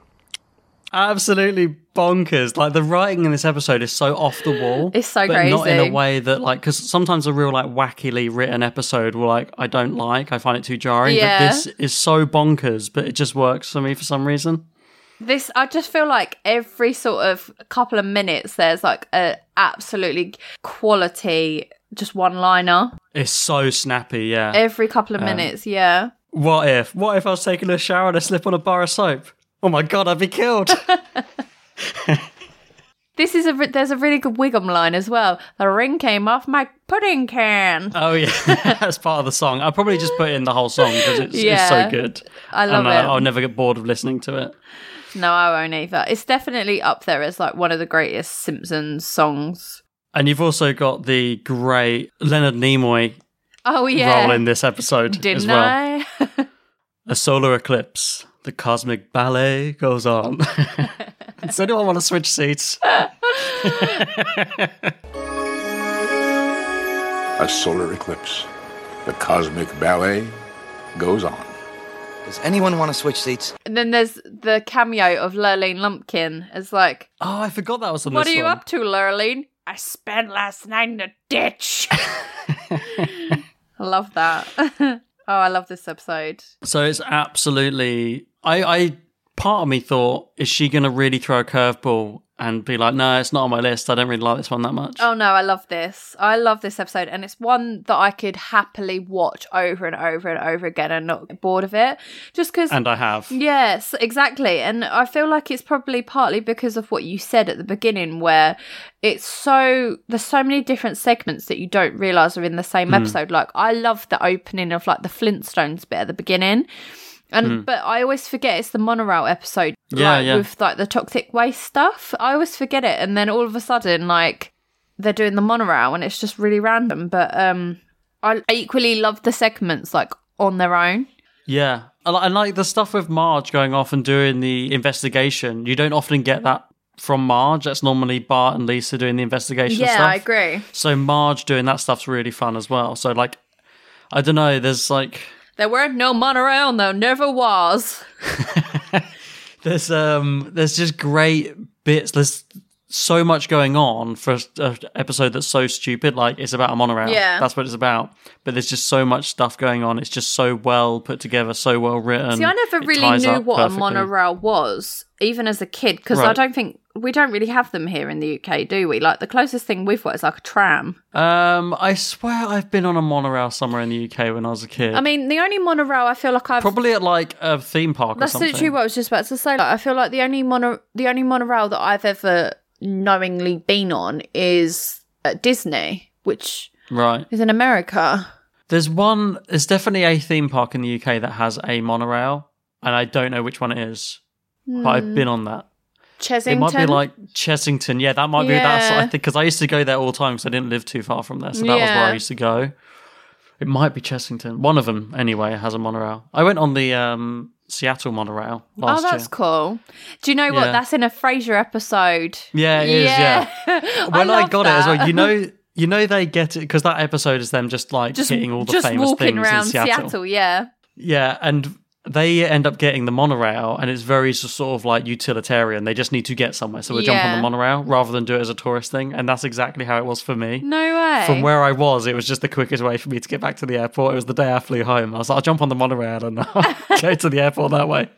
Absolutely bonkers. Like the writing in this episode is so off the wall. It's so but Not in a way that like because sometimes a real like wackily written episode will like I don't like. I find it too jarring. Yeah. But this is so bonkers, but it just works for me for some reason. This I just feel like every sort of couple of minutes there's like a absolutely quality just one liner. It's so snappy. Yeah. Every couple of Um, minutes, yeah. What if? What if I was taking a shower and I slip on a bar of soap? Oh my god, I'd be killed. This is a there's a really good Wiggum line as well. The ring came off my pudding can. oh yeah, that's part of the song. I'll probably just put in the whole song because it's, it's so good. I love and, uh, it. I'll never get bored of listening to it. No, I won't either. It's definitely up there as like one of the greatest Simpsons songs. And you've also got the great Leonard Nimoy Oh yeah, role in this episode didn't as well. I? A solar eclipse. The cosmic ballet goes on. Does anyone want to switch seats? A solar eclipse. The cosmic ballet goes on. Does anyone want to switch seats? and then there's the cameo of Lurleen Lumpkin as like, Oh, I forgot that was on "What this are you one. up to, Lurleen?" I spent last night in a ditch. I love that. oh, I love this episode. So it's absolutely. I, I part of me thought, is she going to really throw a curveball and be like, no, it's not on my list. I don't really like this one that much. Oh no, I love this. I love this episode, and it's one that I could happily watch over and over and over again and not get bored of it. Just because. And I have. Yes, exactly. And I feel like it's probably partly because of what you said at the beginning, where it's so there's so many different segments that you don't realize are in the same Hmm. episode. Like I love the opening of like the Flintstones bit at the beginning. And Hmm. but I always forget it's the monorail episode. Yeah, like, yeah. With like the toxic waste stuff. I always forget it and then all of a sudden like they're doing the monorail and it's just really random. But um I equally love the segments like on their own. Yeah. And and like the stuff with Marge going off and doing the investigation, you don't often get that from Marge. That's normally Bart and Lisa doing the investigation yeah, stuff. I agree. So Marge doing that stuff's really fun as well. So like I don't know, there's like There weren't no monorail and there never was. there's um there's just great bits. There's so much going on for an episode that's so stupid. Like it's about a monorail. Yeah. that's what it's about. But there's just so much stuff going on. It's just so well put together, so well written. See, I never really knew what perfectly. a monorail was, even as a kid, because I don't think we don't really have them here in the UK, do we? Like the closest thing we've got is like a tram. Um, I swear I've been on a monorail somewhere in the UK when I was a kid. I mean, the only monorail I feel like I've Probably at like a theme park or That's literally what I was just about to say. Like, I feel like the only mono, the only monorail that I've ever knowingly been on is at Disney, which Right. is in America. There's one. There's definitely a theme park in the UK that has a monorail, and I don't know which one it is. But I've Hmm. been on that. Chessington. It might be like Chessington. Yeah, that might be that's. I think because I used to go there all the time because I didn't live too far from there, so that was where I used to go. It might be Chessington. One of them, anyway, has a monorail. I went on the um, Seattle monorail Oh, that's year. cool. Do you know what? Yeah. That's in a Frasier episode. Yeah, it is. Yeah. When I, love got it as well, you know, you know they get it because that episode is them just like just hitting all the just famous walking things around in Seattle. yeah. Yeah, and they end up getting the monorail, and it's very sort of like utilitarian. They just need to get somewhere, so we jump on the monorail rather than do it as a tourist thing. And that's exactly how it was for me. No way. From where I was, it was just the quickest way for me to get back to the airport. It was the day I flew home. I was like, I'll jump on the monorail and I'll go to the airport that way.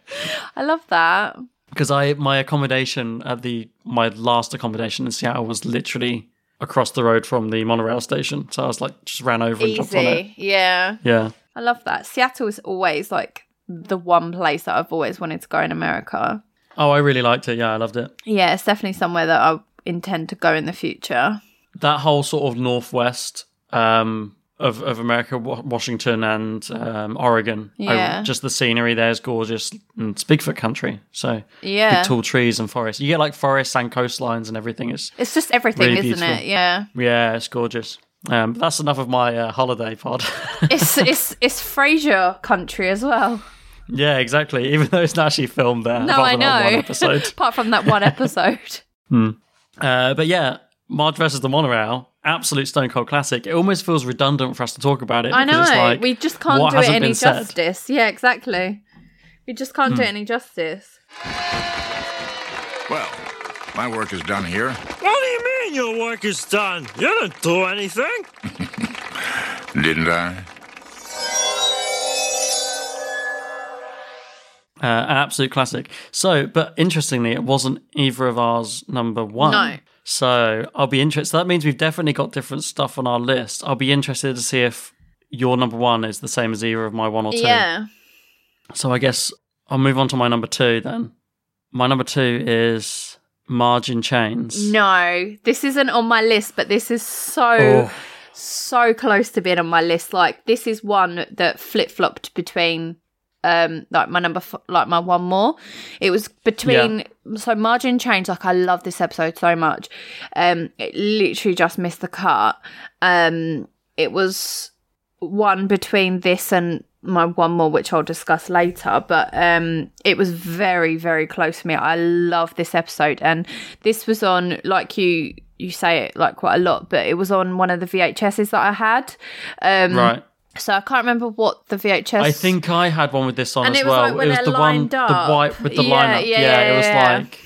I love that. Because I my accommodation at the my last accommodation in Seattle was literally across the road from the monorail station. So I was like, just ran over and jumped on it. Easy. Yeah. Yeah. I love that. Seattle is always like the one place that I've always wanted to go in America. Oh, I really liked it. Yeah, I loved it. Yeah, it's definitely somewhere that I intend to go in the future. that whole sort of northwest um, of of America, Washington and um, Oregon. I- Yeah. just the scenery there is gorgeous. And it's Bigfoot country, so Yeah. big tall trees and forests. You get like forests and coastlines and everything. It's It's just everything, Really isn't beautiful. it? Yeah. yeah, it's gorgeous. Um, that's enough of my uh, holiday pod. It's it's it's Frasier country as well. Yeah, exactly. Even though it's not actually filmed there. no, apart I from that one know. episode. Apart from that one episode. Hmm. Uh, but yeah, Marge versus the monorail, absolute stone cold classic. It almost feels redundant for us to talk about it. I know. it's like, we just can't do it any been said? justice. Yeah, exactly. We just can't do Hmm. it any justice. Well, my work is done here. What do you mean your work is done? You didn't do anything. Didn't I? Uh, an absolute classic. So, but interestingly, it wasn't either of ours number one. No. So I'll be interested. So that means we've definitely got different stuff on our list. I'll be interested to see if your number one is the same as either of my one or two. Yeah. So I guess I'll move on to my number two then. My number two is Marge in Chains. No, this isn't on my list, but this is so Oh. so close to being on my list. Like this is one that flip flopped between um like my number f- like my one more. It was between so Marge in Chains. Like I love this episode so much. Um, it literally just missed the cut. Um, it was one between this and my one more which I'll discuss later but um it was very very close to me I love this episode and this was on like you you say it like quite a lot but it was on one of the VHSs that I had um Right. So I can't remember what the VHS I think I had one with this on And as it was well. like it was the one, lined the white with the Yeah, lineup. yeah, Yeah, yeah, it was yeah. like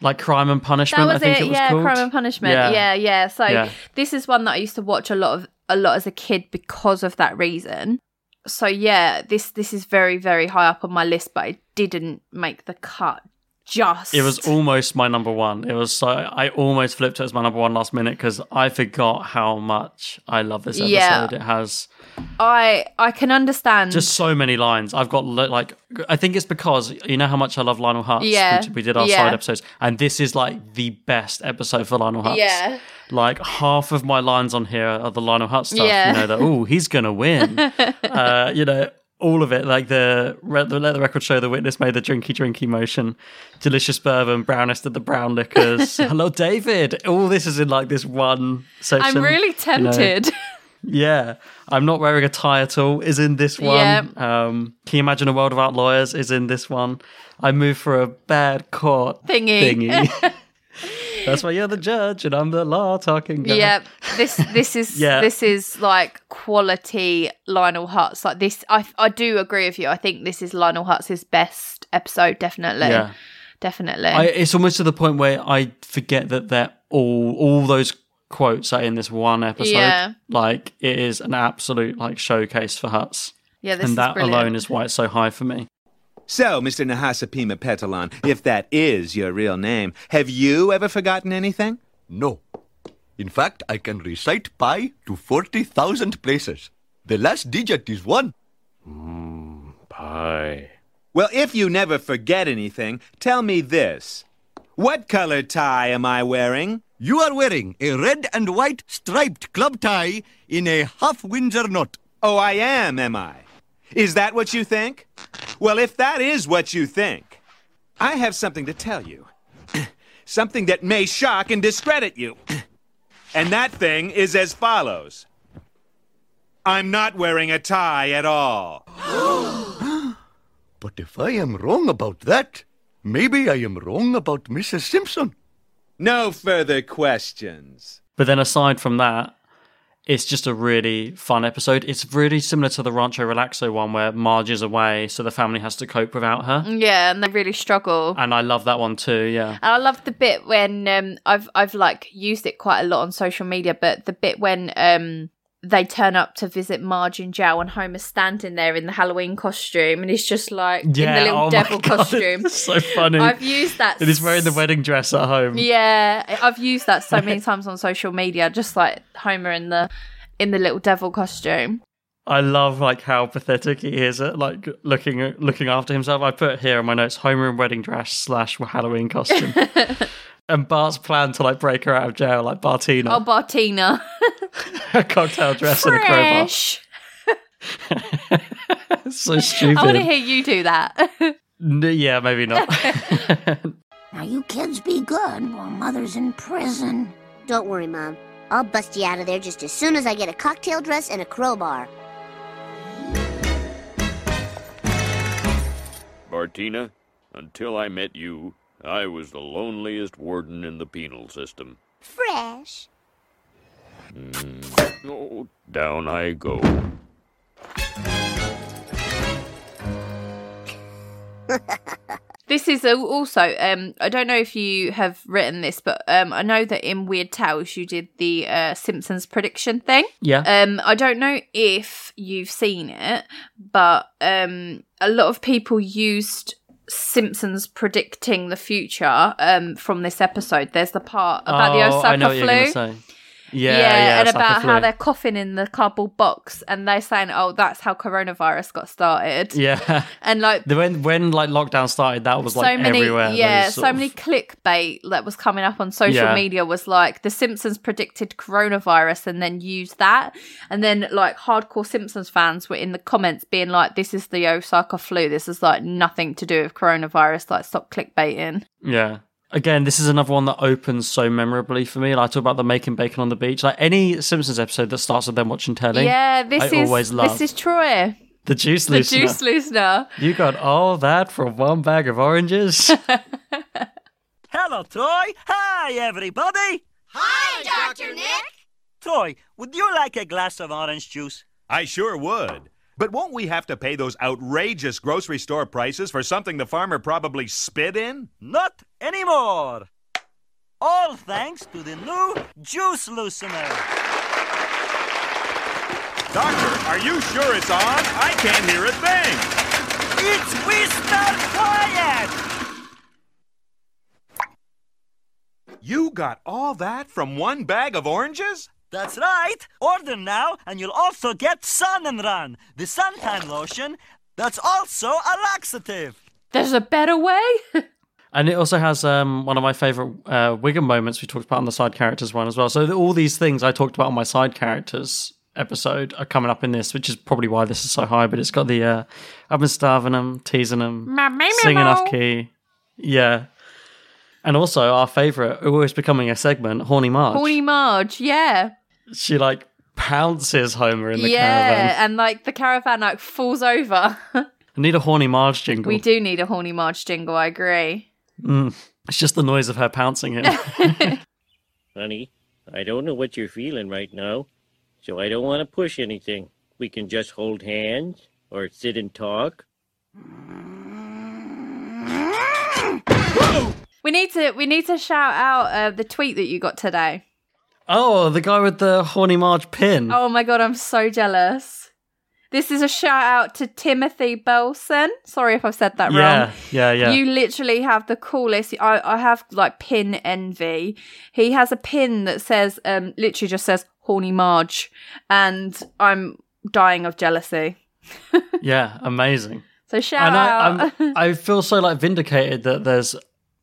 like Crime and Punishment. That was I think it, it, was yeah, called. Crime and Punishment. Yeah, yeah. So this is one that I used to watch a lot of a lot as a kid because of that reason. So yeah, this this is very very high up on my list, but it didn't make the cut. Just It was almost my number one. It was so I almost flipped it as my number one last minute because I forgot how much I love this episode. Yeah. It has I I can understand. just so many lines. I've got like I think it's because you know how much I love Lionel Hutz. Yeah. we did our Yeah. side episodes, and this is like the best episode for Lionel Hutz. Yeah. Like half of my lines on here are the Lionel Hutz stuff. Yeah. You know that oh he's gonna win. uh, you know all of it, like the, the let the record show the witness made the drinky drinky motion, delicious bourbon, brownest of the brown liquors. Hello, David. All this is in like this one section. I'm really you know. tempted. Yeah, I'm not wearing a tie at all. Is in this one. Yeah. Um, can you imagine a world without lawyers? Is in this one. I move for a bad court Thingy. thingy. That's why you're the judge and I'm the law talking guy. Yep. This this is Yeah. this is like quality Lionel Hutz. Like this I I do agree with you. I think this is Lionel Hutz's best episode, definitely. Yeah. Definitely. I, it's almost to the point where I forget that they're all all those quotes are in this one episode. Yeah. Like it is an absolute like showcase for Hutz. Yeah, this is brilliant. and that brilliant. alone is why it's so high for me. So, Mr. Nahasapeemapetilon, if that is your real name, have you ever forgotten anything? No. In fact, I can recite pi to 40,000 places. The last digit is one. Hmm, pie. Well, if you never forget anything, tell me this. What color tie am I wearing? You are wearing a red and white striped club tie in a half Windsor knot. Oh, I am, am I? Is that what you think? Well, if that is what you think, I have something to tell you. something that may shock and discredit you. and that thing is as follows I'm not wearing a tie at all. But if I am wrong about that, maybe I am wrong about Mrs. Simpson. No further questions. But then aside from that, it's just a really fun episode. It's really similar to the Rancho Relaxo one where Marge is away, so the family has to cope without her. yeah, and they really struggle. And I love that one too, yeah. And I love the bit when um, I've I've like used it quite a lot on social media, but the bit when um, they turn up to visit Marge and jail and Homer's standing there in the Halloween costume and he's just like in the little oh devil God, costume. so funny. I've used that. And he's wearing the wedding dress at home. Yeah, I've used that so many times on social media, just like Homer in the in the little devil costume. I love like how pathetic he is at like looking looking after himself. I put here in my notes Homer in wedding dress slash Halloween costume. And Bart's plan to like break her out of jail, like Bartina, Oh, Bartina. a cocktail dress and a crowbar. So stupid. I want to hear you do that. N- yeah, maybe not. Now you kids be good while Mother's in prison. Don't worry, Mom. I'll bust you out of there just as soon as I get a cocktail dress and a crowbar. Bartina, until I met you, I was the loneliest warden in the penal system. Fresh. Mm. Oh, down I go. This is also, um, I don't know if you have written this, but um, I know that in Weird Tales you did the uh, Simpsons prediction thing. Yeah. Um, I don't know if you've seen it, but um, a lot of people used Simpsons predicting the future um, from this episode. There's the part about the Oh, Osaka know what flu. You're gonna say. Yeah, yeah, and about how they're coughing in the cardboard box, and they're saying, "Oh, that's how coronavirus got started." Yeah. and like The- when when like lockdown started, that was like so many everywhere. yeah so of- many clickbait that was coming up on social Yeah. media was like the simpsons predicted coronavirus and then used that and then like hardcore simpsons fans were in the comments being like this is the osaka flu this is like nothing to do with coronavirus like stop clickbaiting Yeah. Again, this is another one that opens so memorably for me. Like I talk about the making bacon on the beach. Like any Simpsons episode that starts with them watching telly. yeah this I is always love this is troy the juice the loosener. juice loosener You got all that from one bag of oranges. Hello, Troy. Hi, everybody. Hi, Dr. Nick. Troy, would you like a glass of orange juice? I sure would. But won't we have to pay those outrageous grocery store prices for something the farmer probably spit in? Not anymore. All thanks to the new juice loosener. Doctor, are you sure it's on? I can't hear a thing. It's Mr. Quiet. You got all that from one bag of oranges? That's right. Order now, and you'll also get Sun and Run, the suntan lotion that's also a laxative. there's a better way and it also has um, one of my favorite uh, Wiggum moments we talked about on the side characters one as well. So all these things I talked about on my side characters episode are coming up in this, which is probably why this is so high. But it's got the uh, I've been starving them, teasing them, singing off key, yeah. And also our favorite, always becoming a segment, horny Marge. Horny Marge, yeah. She like pounces Homer in the yeah, caravan. Yeah, and like the caravan like falls over. I need a horny Marge jingle. we do need a horny Marge jingle, I agree. Mm. It's just the noise of her pouncing him. Honey, I don't know what you're feeling right now, so I don't want to push anything. We can just hold hands or sit and talk. We need to we need to shout out uh, the tweet that you got today. Oh, the guy with the horny Marge pin. Oh my god, I'm so jealous. This is a shout out to Timothy Belson. Sorry if I've said that yeah, wrong. yeah, yeah. You literally have the coolest. I, I have like pin envy. He has a pin that says, um, literally just says horny Marge, and I'm dying of jealousy. yeah, amazing. So shout and out. I, I feel so like vindicated that there's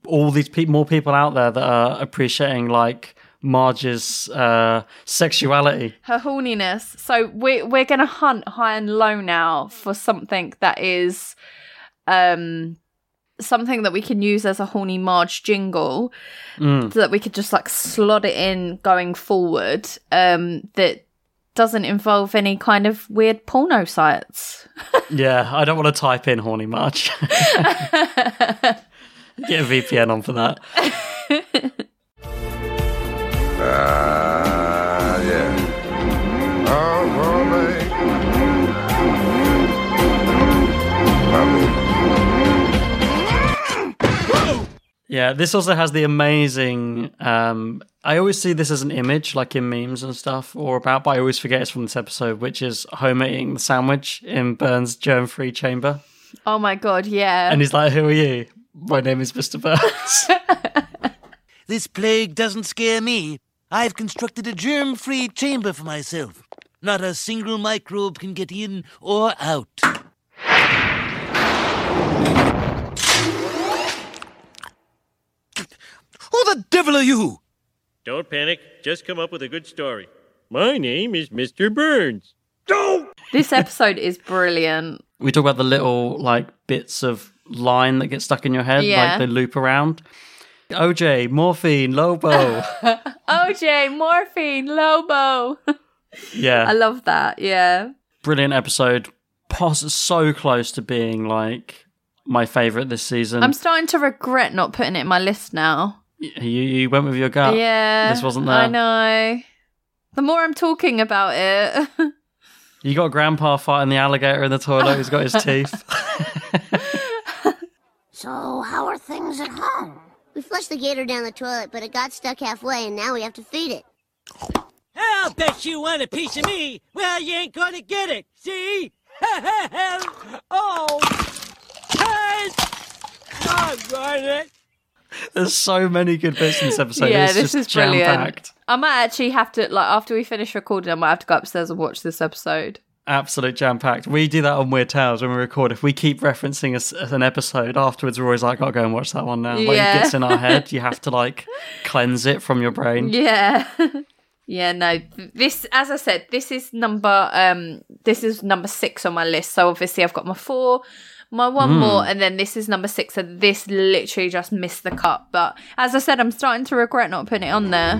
all these pe- more people out there that are appreciating like Marge's uh, sexuality. her horniness. So we're we're gonna hunt high and low now for something that is um something that we can use as a horny Marge jingle Mm. so that we could just like slot it in going forward um that doesn't involve any kind of weird porno sites. Yeah, I don't want to type in horny Marge. Get a VPN on for that. Ah, yeah. Oh, oh. Yeah, this also has the amazing. Um, I always see this as an image, like in memes and stuff, or about, but I always forget it's from this episode, which is Homer eating the sandwich in Burns' germ-free chamber, Oh my god, yeah. and he's like, "Who are you? My name is Mr. Burns." This plague doesn't scare me. I've constructed a germ free chamber for myself. Not a single microbe can get in or out. Who the devil are you? Don't panic. Just come up with a good story. My name is Mr. Burns. this episode is brilliant. we talk about the little like bits of line that get stuck in your head, Yeah. like they loop around. OJ, morphine, Lobo. OJ, morphine, Lobo. yeah, I love that. Yeah. brilliant episode. Pos- so close to being like my favorite this season. I'm starting to regret not putting it in my list now. you, you went with your gut. yeah. this wasn't there. I know. The more I'm talking about it, You got Grandpa fighting the alligator in the toilet. He's got his teeth. So, how are things at home? We flushed the gator down the toilet, but it got stuck halfway, and now we have to feed it. I'll bet you want a piece of me. Well, you ain't gonna get it. See? oh, hey, doggone it. There's so many good bits in this episode. yeah, it's this just is brilliant. jam-packed. I might actually have to like after we finish recording, I might have to go upstairs and watch this episode. Absolute jam packed. We do that on Weird Tales when we record. If we keep referencing a an episode afterwards, we're always like, "I "Gotta go and watch that one now." Like Yeah. it gets in our head. You have to like cleanse it from your brain. Yeah. yeah, no. This as I said, this is number um this is number 6 on my list. So obviously I've got my 4, my one Mm. more and then this is number 6. So this literally just missed the cut, but as I said I'm starting to regret not putting it on there.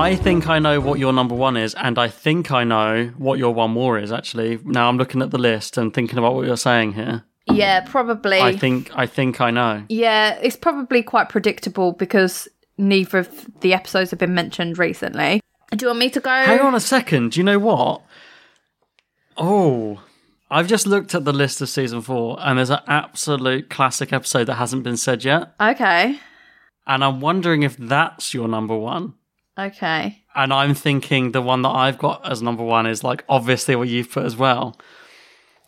I think I know what your number one is, and I think I know what your one more is. Actually, now I'm looking at the list and thinking about what you're saying here. Yeah, probably. I think I think I know. Yeah, it's probably quite predictable because neither of the episodes have been mentioned recently. Do you want me to go? Hang on a second. Do you know what? Oh, I've just looked at the list of season four, and there's an absolute classic episode that hasn't been said yet, Okay. and I'm wondering if that's your number one. Okay. And I'm thinking the one that I've got as number one is like obviously what you've put as well.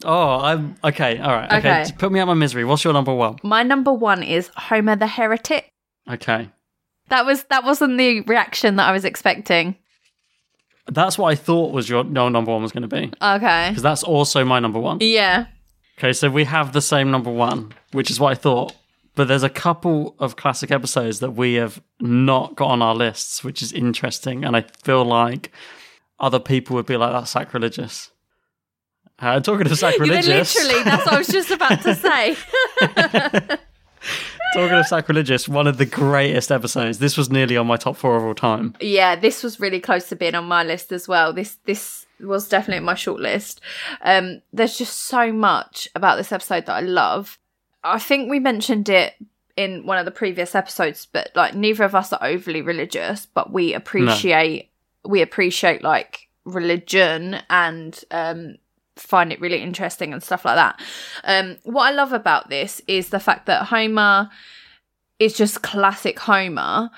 Oh, I'm okay. All right. Okay. Okay. Put me out my misery. What's your number one? My number one is Homer the Heretic. Okay. That was that wasn't the reaction that I was expecting. That's what I thought was your no number one was going to be Okay. because that's also my number one. Yeah. Okay, so we have the same number one, which is what I thought. But there's a couple of classic episodes that we have not got on our lists, which is interesting. And I feel like other people would be like, that's sacrilegious. Uh, talking of sacrilegious, literally, that's what I was just about to say. talking of sacrilegious, one of the greatest episodes. This was nearly on my top four of all time. yeah, this was really close to being on my list as well. This this was definitely my short list. Um, there's just so much about this episode that I love. I think we mentioned it in one of the previous episodes, but like neither of us are overly religious, but we appreciate we appreciate like religion and um find it really interesting and stuff like that. Um what I love about this is the fact that Homer is just classic Homer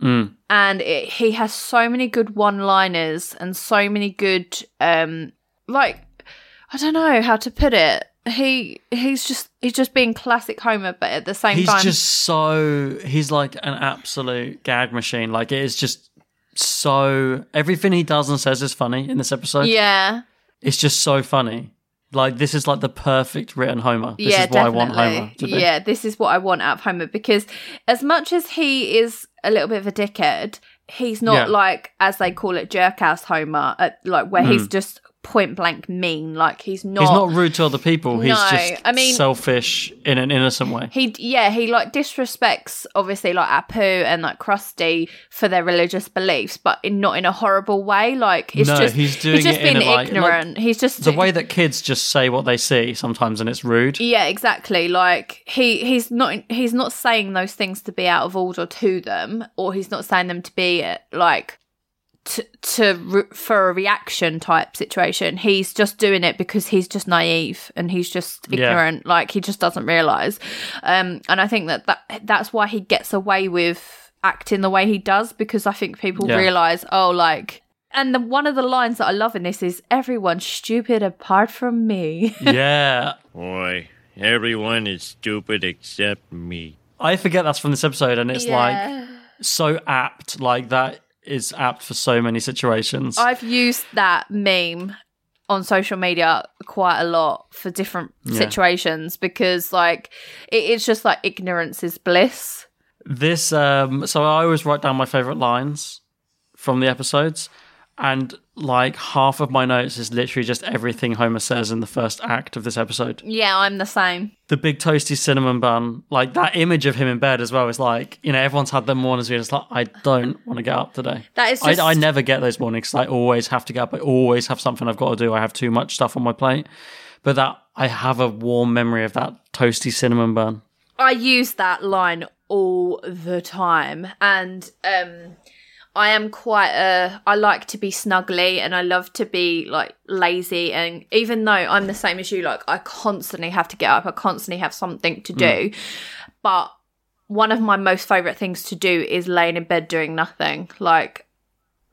Mm. and it, he has so many good one-liners and so many good um like I don't know how to put it. He he's just he's just being classic Homer, but at the same He's time, he's just so he's like an absolute gag machine. Like it is just so everything he does and says is funny in this episode. yeah, It's just so funny. Like this is like the perfect written Homer. This yeah, is what I want definitely. Homer to be. Yeah, this is what I want out of Homer because as much as he is a little bit of a dickhead, he's not Yeah. like as they call it jerk ass Homer, like where he's Mm. just point blank mean. Like he's not. He's not rude to other people. He's No, just I mean- selfish in an innocent way. He yeah he like disrespects obviously like Apu and like Krusty for their religious beliefs, but in not in a horrible way. Like it's no, just he's doing just it in being ignorant. like, he's just the way that kids just say what they see sometimes, and it's rude. yeah exactly. Like he he's not he's not saying those things to be out of order to them, or he's not saying them to be like to, to re- for a reaction type situation. He's just doing it because he's just naive and he's just Yeah. ignorant. Like he just doesn't realize. Um, and I think that, that that's why he gets away with acting the way he does because I think people Yeah. realize, oh, like. And the, one of the lines that I love in this is "Everyone's stupid apart from me." yeah, Boy, everyone is stupid except me. I forget that's from this episode, and it's Yeah. like so apt. Like that is apt for so many situations. I've used that meme on social media quite a lot for different Yeah. situations because like it, it's just like ignorance is bliss. This um so I always write down my favorite lines from the episodes and like half of my notes is literally just everything Homer says in the first act of this episode. Yeah, I'm the same. The big toasty cinnamon bun, like that image of him in bed as well is like, you know, everyone's had them mornings where it's like, I don't want to get up today. That is just I, I never get those mornings I always have to get up. I always have something I've got to do. I have too much stuff on my plate. But that I have a warm memory of that toasty cinnamon bun. I use that line all the time and um I am quite a I like to be snuggly and I love to be like lazy and even though I'm the same as you like I constantly have to get up I constantly have something to mm. do but one of my most favorite things to do is laying in bed doing nothing. Like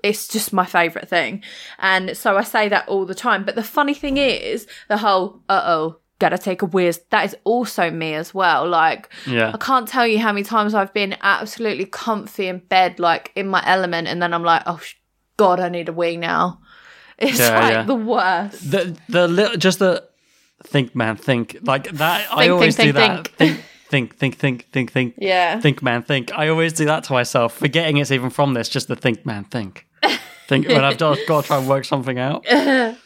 it's just my favorite thing. And so I say that all the time but the funny thing is the whole uh-oh gotta take a whiz that is also me as well like Yeah. I can't tell you how many times I've been absolutely comfy in bed, like in my element, and then I'm like, oh, sh- God, I need a wee now. It's Yeah, like yeah. the worst. The the little just the think man think like that. I always think, do think, that. Think think think think think think. Yeah. Think man think. I always do that to myself, forgetting it's even from this. Just the think man think. Think when I've got to try and work something out. and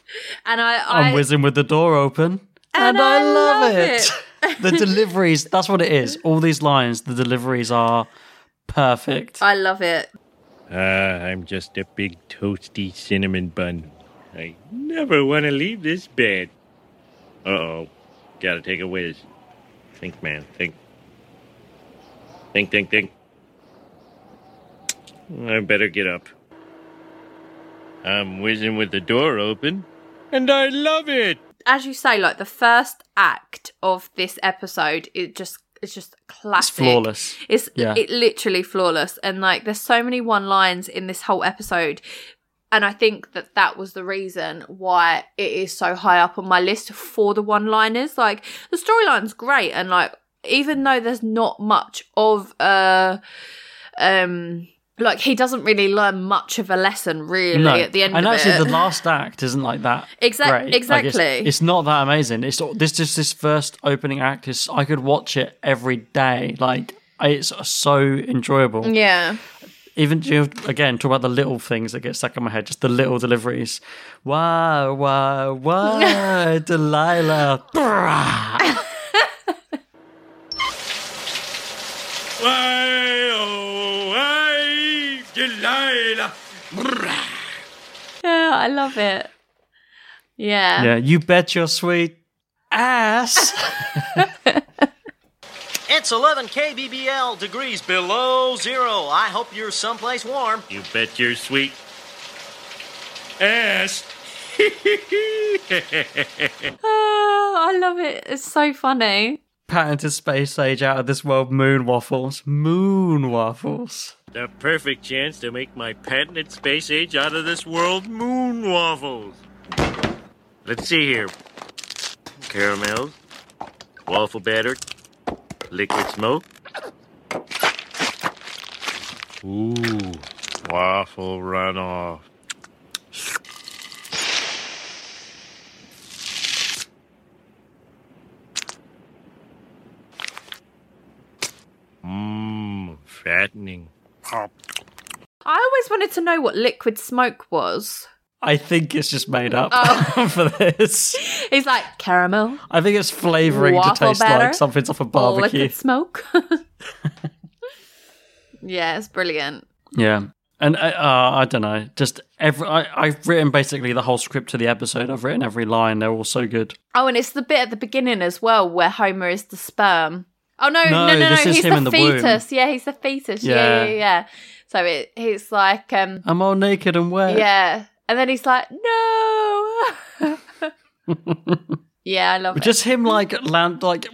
I, I I'm whizzing with the door open, and, I, love, it. the deliveries. That's what it is. All these lines. The deliveries are perfect. I love it. Ah, I'm just a big toasty cinnamon bun. I never want to leave this bed. Uh oh. Gotta take a whiz. Think, man. Think. Think, think, think. I better get up. I'm whizzing with the door open, and I love it. As you say, like the first act of this episode, it just it's just classic. flawless. It's Yeah. it literally flawless, and like there's so many one lines in this whole episode, and I think that that was the reason why it is so high up on my list for the one liners. Like the storyline's great, and like even though there's not much of uh um like he doesn't really learn much of a lesson really no, at the end and of actually it. the last act isn't like that. Exact- great. Like, it's- exactly. it's, not that amazing. It's this just this first opening act is I could watch it every day. Like it's so enjoyable. yeah. Even you know, again talk about the little things that get stuck in my head. Just the little deliveries. Wow, wow, wow, Delilah. Why, oh, why, Delilah. Yeah, I love it. Yeah. yeah, you bet your sweet ass. It's 11 kBBL degrees below zero. I hope you're someplace warm. You bet your sweet ass. Oh, I love it. It's so funny. Patented space age out of this world moon waffles. Moon waffles. the perfect chance to make my patented space age out of this world moon waffles. Let's see here. Caramels, waffle batter, liquid smoke. Ooh, waffle runoff. Mmm, fattening. I always wanted to know what liquid smoke was. I think it's just made up Oh. for this. It's like caramel, I think it's flavoring to taste batter? like something's off a barbecue. liquid smoke. yeah, it's brilliant. Yeah. And uh, uh, I don't know, just every I, I've written basically the whole script to the episode. I've written every line. They're all so good. Oh, and it's the bit at the beginning as well where Homer is the sperm. Oh no, No, no, no, no! He's the the womb. fetus. Yeah, he's the fetus. Yeah, Yeah. yeah, yeah. So it, it's like, um, I'm all naked and wet. yeah, and then he's like, no. yeah, I love But it. just him like land like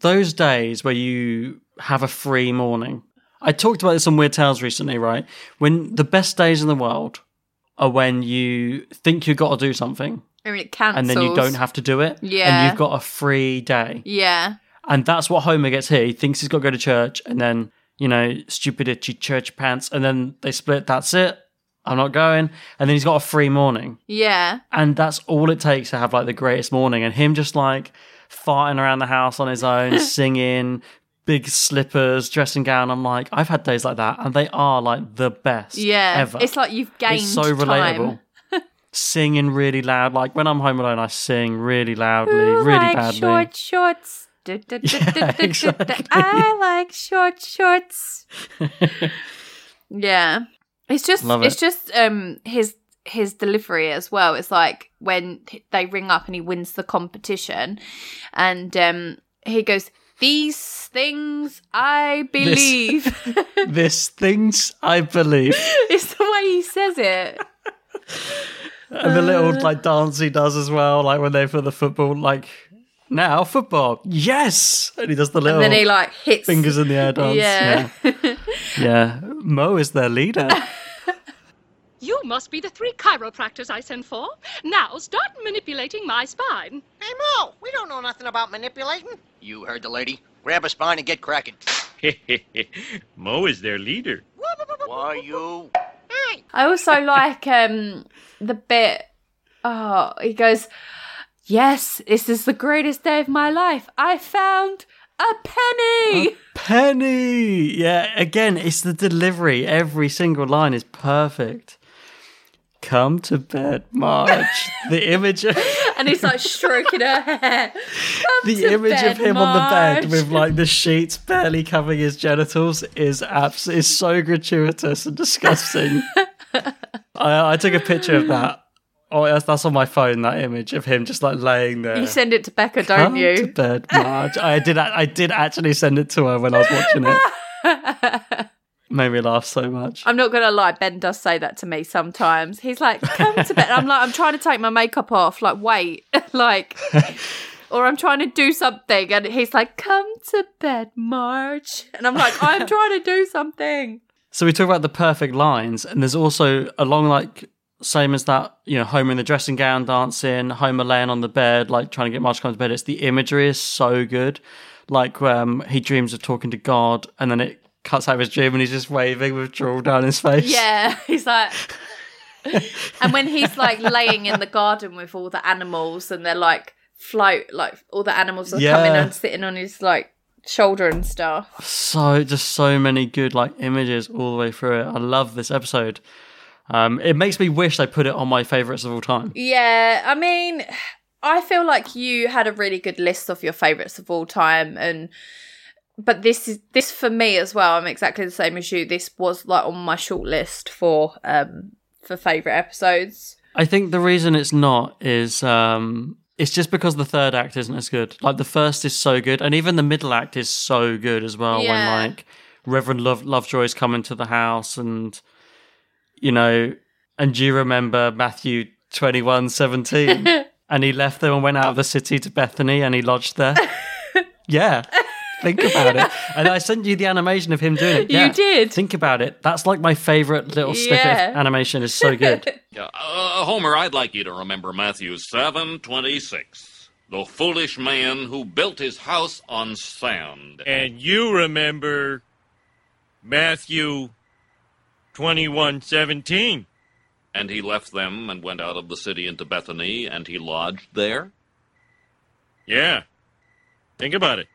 those days where you have a free morning. I talked about this on Weird Tales recently, right? When the best days in the world are when you think you've got to do something I mean, it cancels. and then you don't have to do it. Yeah. And you've got a free day. Yeah, And that's what Homer gets here. He thinks he's got to go to church, and then, you know, stupid itchy church pants, and then they split. That's it. I'm not going. And then he's got a free morning. yeah. And that's all it takes to have like the greatest morning. And him just like farting around the house on his own, singing, big slippers, dressing gown. I'm like, I've had days like that, and they are like the best Yeah, ever. it's like you've gained It's so relatable. Singing really loud. Like when I'm home alone, I sing really loudly, really like badly. short shorts? Du- du- du- du- du- I like short shorts. Yeah, it's just Love it's it. just um his his delivery as well. It's like when they ring up and he wins the competition, and um he goes, "These things I believe." this things I believe. it's the way he says it. And the little like dance he does as well, like when they for the football, like now football, yes, and he does the little and then he like hits fingers in the air dance. Yeah. yeah, yeah. Moe is their leader. You must be the three chiropractors I sent for. Now start manipulating my spine. Hey, Moe, we don't know nothing about manipulating. You heard the lady. Grab a spine and get cracking. Moe is their leader. Why you? I also like um the bit oh he goes Yes, this is the greatest day of my life. I found a penny. Penny, yeah. Again, it's the delivery. Every single line is perfect. Come to bed, Marge. the image of and he's like stroking her hair. Come the image bed, of him on the bed with like the sheets barely covering his genitals is abs- is so gratuitous and disgusting. I, I took a picture of that. Oh, that's, that's on my phone. That image of him just like laying there. You send it to Becca, don't Come you? to bed, Marge. I did. I did actually send it to her when I was watching it. Made me laugh so much. I'm not gonna lie, Ben does say that to me sometimes. He's like, "Come to bed." I'm like, I'm trying to take my makeup off. Like, wait, like, or I'm trying to do something, and he's like, "Come to bed, Marge," and I'm like, I'm trying to do something. So we talk about the perfect lines, and there's also along like same as that, you know, Homer in the dressing gown dancing, Homer laying on the bed, like trying to get Marge to come to bed. It's the imagery is so good. Like um, he dreams of talking to God, and then it cuts out of his dream, and he's just waving with drool down his face. Yeah, he's like, and when he's like laying in the garden with all the animals, and they're like float, like all the animals are coming and sitting on his like shoulder and stuff. so just so many good like images all the way through it. I love this episode. Um, it makes me wish they put it on my favorites of all time. Yeah, I mean, I feel like you had a really good list of your favorites of all time, and but this is this for me as well. I'm exactly the same as you. This was like on my short list for um for favorite episodes. I think the reason it's not is um, it's just because the third act isn't as good. Like the first is so good, and even the middle act is so good as well. Yeah. When like Reverend Love Lovejoy's coming to the house, and you know, and do you remember Matthew twenty one seventeen? and he left them and went out of the city to Bethany, and he lodged there. yeah. Think about it. And I sent you the animation of him doing it. You did. Think about it. That's like my favorite little snippet Yeah. animation. is so good. Yeah, uh, Homer, I'd like you to remember Matthew 7:26. The foolish man who built his house on sand. And you remember Matthew 21:17. And he left them and went out of the city into Bethany, and he lodged there? Yeah. Think about it.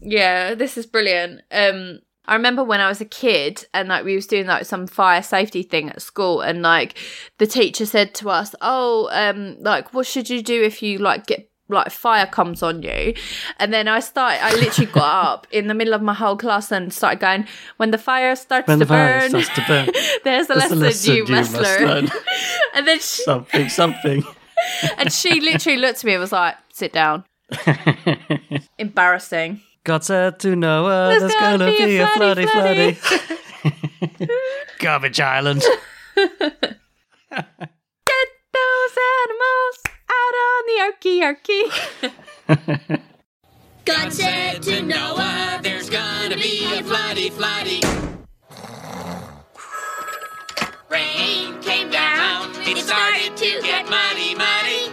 Yeah, this is brilliant. Um I remember when I was a kid and like we was doing like some fire safety thing at school and like the teacher said to us, "Oh, um like what should you do if you like get like fire comes on you?" And then I started I literally got up in the middle of my whole class and started going, "When the fire starts When to the fire burn, starts to burn, there's a lesson, lesson you, you must, must learn." learn. and then she, something, something. and she literally looked at me and was like, "Sit down." Embarrassing. God said to Noah, there's, gonna, be, a floody, floody. Garbage Island. On the arky arky. God said to Noah, there's gonna be a floody, floody. Rain came down, it started to get muddy, muddy.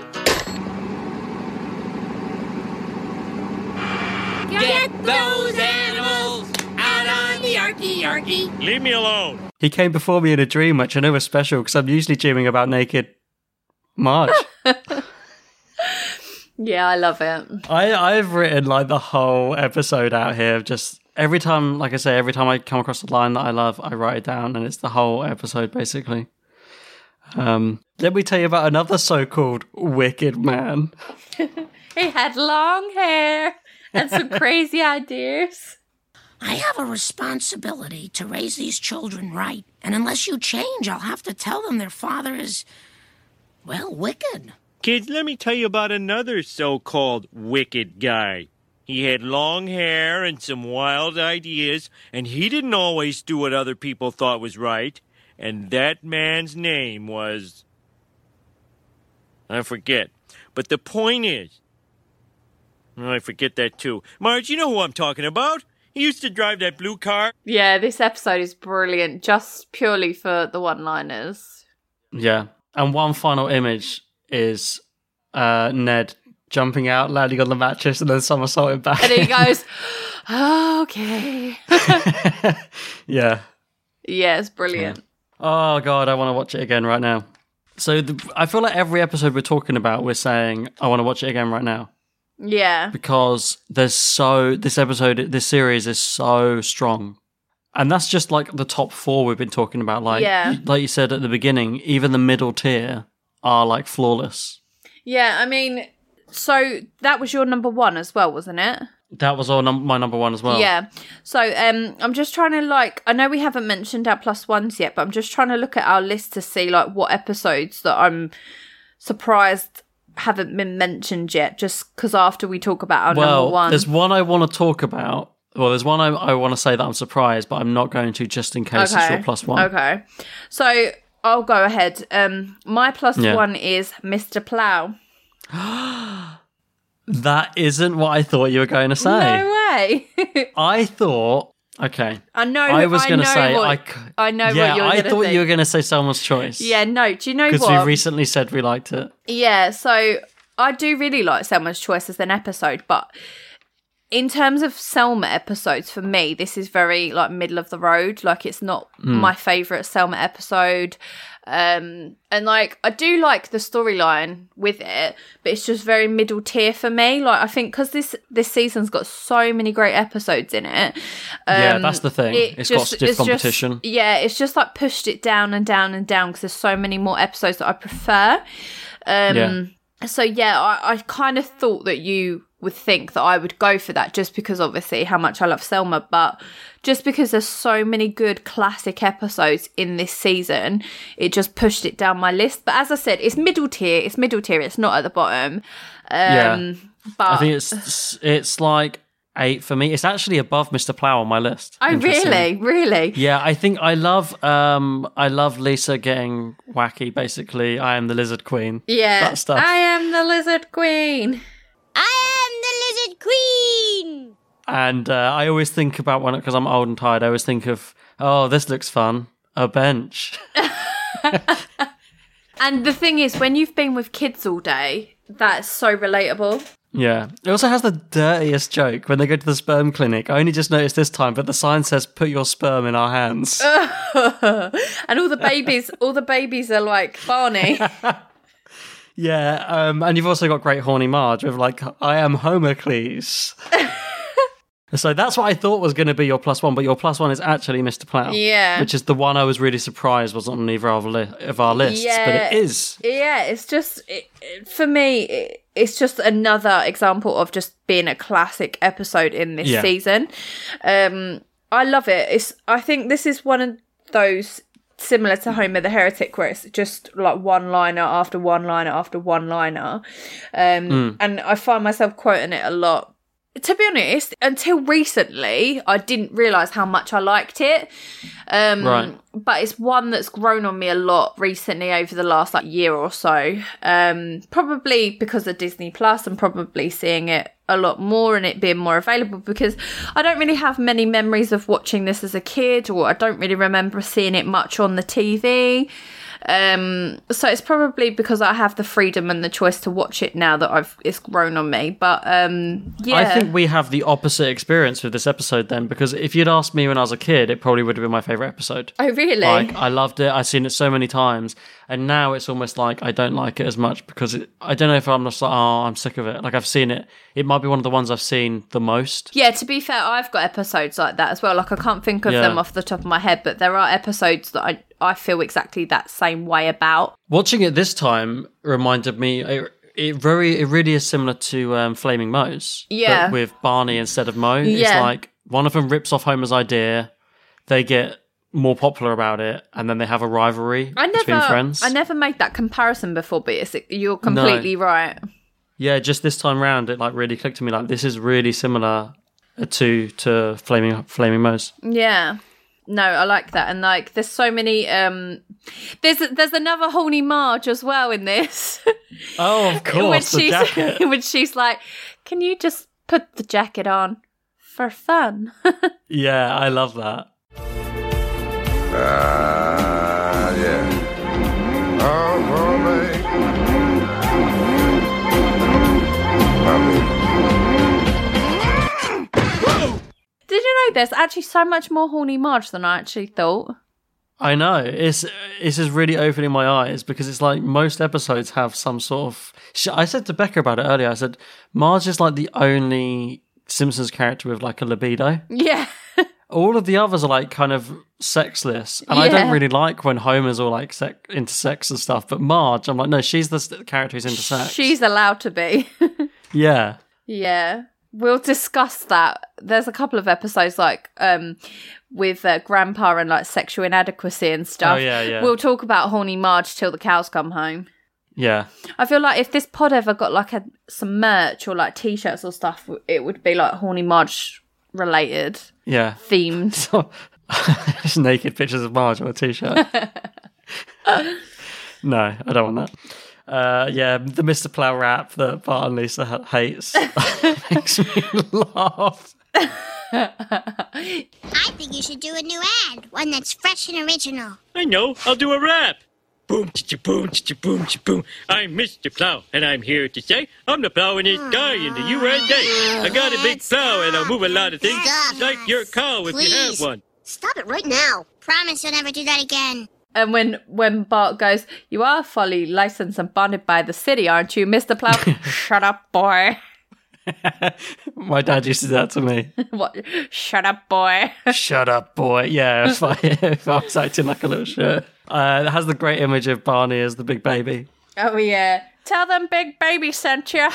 Get those animals out on the arky, arky. Leave me alone. He came before me in a dream, which I know was special because I'm usually dreaming about naked Marge. Yeah, I love it. I, I've written like the whole episode out here. of Just every time, like I say, every time I come across a line that I love, I write it down, and it's the whole episode basically. Um, let me tell you about another so-called wicked man. He had long hair and some crazy ideas. I have a responsibility to raise these children right, and unless you change, I'll have to tell them their father is, well, wicked. Kids, let me tell you about another so called wicked guy. He had long hair and some wild ideas, and he didn't always do what other people thought was right. and that man's name was. I forget. But the point is. Oh, I forget that too. Marge, you know who I'm talking about. He used to drive that blue car. Yeah, this episode is brilliant just purely for the one liners. Yeah. And one final image is uh, Ned jumping out, landing on the mattress, and then somersaulting back. And he goes, okay. yeah. yeah, it's brilliant. Oh god, I want to watch it again right now. So the, I feel like every episode we're talking about, we're saying I want to watch it again right now Yeah. because there's so this episode, this series is so strong, and that's just like the top four we've been talking about. Like, Yeah. like you said at the beginning, even the middle tier are like flawless. Yeah, I mean, so that was your number one as well, wasn't it? That was all num- my number one as well. Yeah. So um I'm just trying to like I know we haven't mentioned our plus ones yet, but I'm just trying to look at our list to see like what episodes that I'm surprised haven't been mentioned yet, just because after we talk about our well, number one. there's one I want to talk about. Well, there's one I, I want to say that I'm surprised, but I'm not going to just in case it's your plus one. Okay. So I'll go ahead. Um my plus Yeah. one is Mr. Plow. That isn't what I thought you were going to say. No way. I thought. Okay. I know I was going to know say what- I. I know yeah, what you're I thought think. you were going to say Selma's Choice. Yeah, no. Do you know Because we recently said we liked it. Yeah, so I do really like Selma's Choice as an episode, but in terms of Selma episodes, for me, this is very like middle of the road. Like it's not Mm. my favourite Selma episode. Um and like I do like the storyline with it, but it's just very middle tier for me. Like I think because this this season's got so many great episodes in it. Yeah, um, that's the thing. it It's got stiff it's just- competition. yeah, it's just like pushed it down and down and down because there's so many more episodes that I prefer. Um, Yeah. So yeah, I, I kind of thought that you would think that I would go for that just because obviously how much I love Selma, but just because there's so many good classic episodes in this season, it just pushed it down my list. But as I said, it's middle tier. It's middle tier. It's not at the bottom. Um, Yeah. But I think it's it's like eight for me. It's actually above Mr. Plow on my list. Oh really? Really? Yeah, I think I love um I love Lisa getting wacky. Basically, I am the Lizard Queen. Yeah. that stuff. I am the lizard queen. I am the lizard queen. And uh, I always think about when because I'm old and tired. I always think of oh, this looks fun. A bench. And the thing is, when you've been with kids all day, that's so relatable. Yeah. It also has the dirtiest joke when they go to the sperm clinic. I only just noticed this time, but the sign says "Put your sperm in our hands." and all the babies, all the babies are like Barney. yeah. Um, and you've also got Great Horny Marge with like, "I am Homocles." so that's what I thought was going to be your plus one, but your plus one is actually Mr. Plow. Yeah. Which is the one I was really surprised wasn't on either of, our li- of our lists, but it is. Yeah, it's just it, it- for me. It, it's just another example of just being a classic episode in this Yeah. season. Um, I love it. It's. I think this is one of those similar to Homer the Heretic, where it's just like one liner after one liner after one liner, um, Mm. and I find myself quoting it a lot. To be honest, until recently, I didn't realize how much I liked it. Um, Right. But it's one that's grown on me a lot recently over the last like year or so. Um, probably because of Disney Plus and probably seeing it a lot more and it being more available because I don't really have many memories of watching this as a kid or I don't really remember seeing it much on the TV. Um, so it's probably because I have the freedom and the choice to watch it now that I've it's grown on me. But um, yeah, I think we have the opposite experience with this episode then, because if you'd asked me when I was a kid, it probably would have been my favorite episode. Oh, really? Like I loved it. I've seen it so many times, and now it's almost like I don't like it as much because it, I don't know if I'm just like oh I'm sick of it. Like I've seen it. It might be one of the ones I've seen the most. Yeah, to be fair, I've got episodes like that as well. Like I can't think of Yeah. them off the top of my head, but there are episodes that I I feel exactly that same way about. Watching it this time reminded me. It, it very it really is similar to um, Flaming Moe's. but Yeah. with Barney instead of Moe. It's like one of them rips off Homer's idea. They get more popular about it, and then they have a rivalry I between never friends. I never made that comparison before, but it's, you're completely right. Yeah, just this time round, it like really clicked to me. Like this is really similar to to Flaming Flaming Moe's. Yeah. No, I like that, and like there's so many. um There's there's another horny Marge as well in this. Oh, of when course, the she's jacket. when she's like, "Can you just put the jacket on for fun?" Yeah, I love that. Ah, yeah. Oh, Did you know there's actually so much more horny Marge than I actually thought? I know it's it's just really opening my eyes because it's like most episodes have some sort of. I said to Becca about it earlier. I said Marge is like the only Simpsons character with like a libido. Yeah. All of the others are like kind of sexless, and I don't really like when Homer's all like sec- into sex and stuff. But Marge, I'm like, no, she's the character who's into sex. She's allowed to be. yeah, Yeah. We'll discuss that. There's a couple of episodes like um with uh, grandpa and like sexual inadequacy and stuff. Oh, yeah, yeah. We'll talk about horny Marge till the cows come home. yeah. I feel like if this pod ever got like a some merch or like t-shirts or stuff, it would be like horny Marge related, Yeah. themed. Just naked pictures of Marge on a t-shirt. no, I don't want that. Uh, yeah, the Mr. Plow rap that Bart and Lisa ha- hates makes me laugh. I think you should do a new ad, one that's fresh and original. I know. I'll do a rap. Boom, cha boom, cha boom, cha boom. I'm Mr. Plow, and I'm here to say I'm the plowingest guy in the USA. I got a big plow, and I'll move a lot of things, just like your cow if you have one. Stop it right now. Promise you'll never do that again. And when when Bart goes, "You are fully licensed and bonded by the city, aren't you, Mister Plow?" Shut up, boy. My dad used to do that to me. what? Shut up, boy. Shut up, boy. Yeah, if I, if I was acting like a little shit. Uh, it has the great image of Barney as the big baby. Oh yeah. Tell them Big Baby sent you.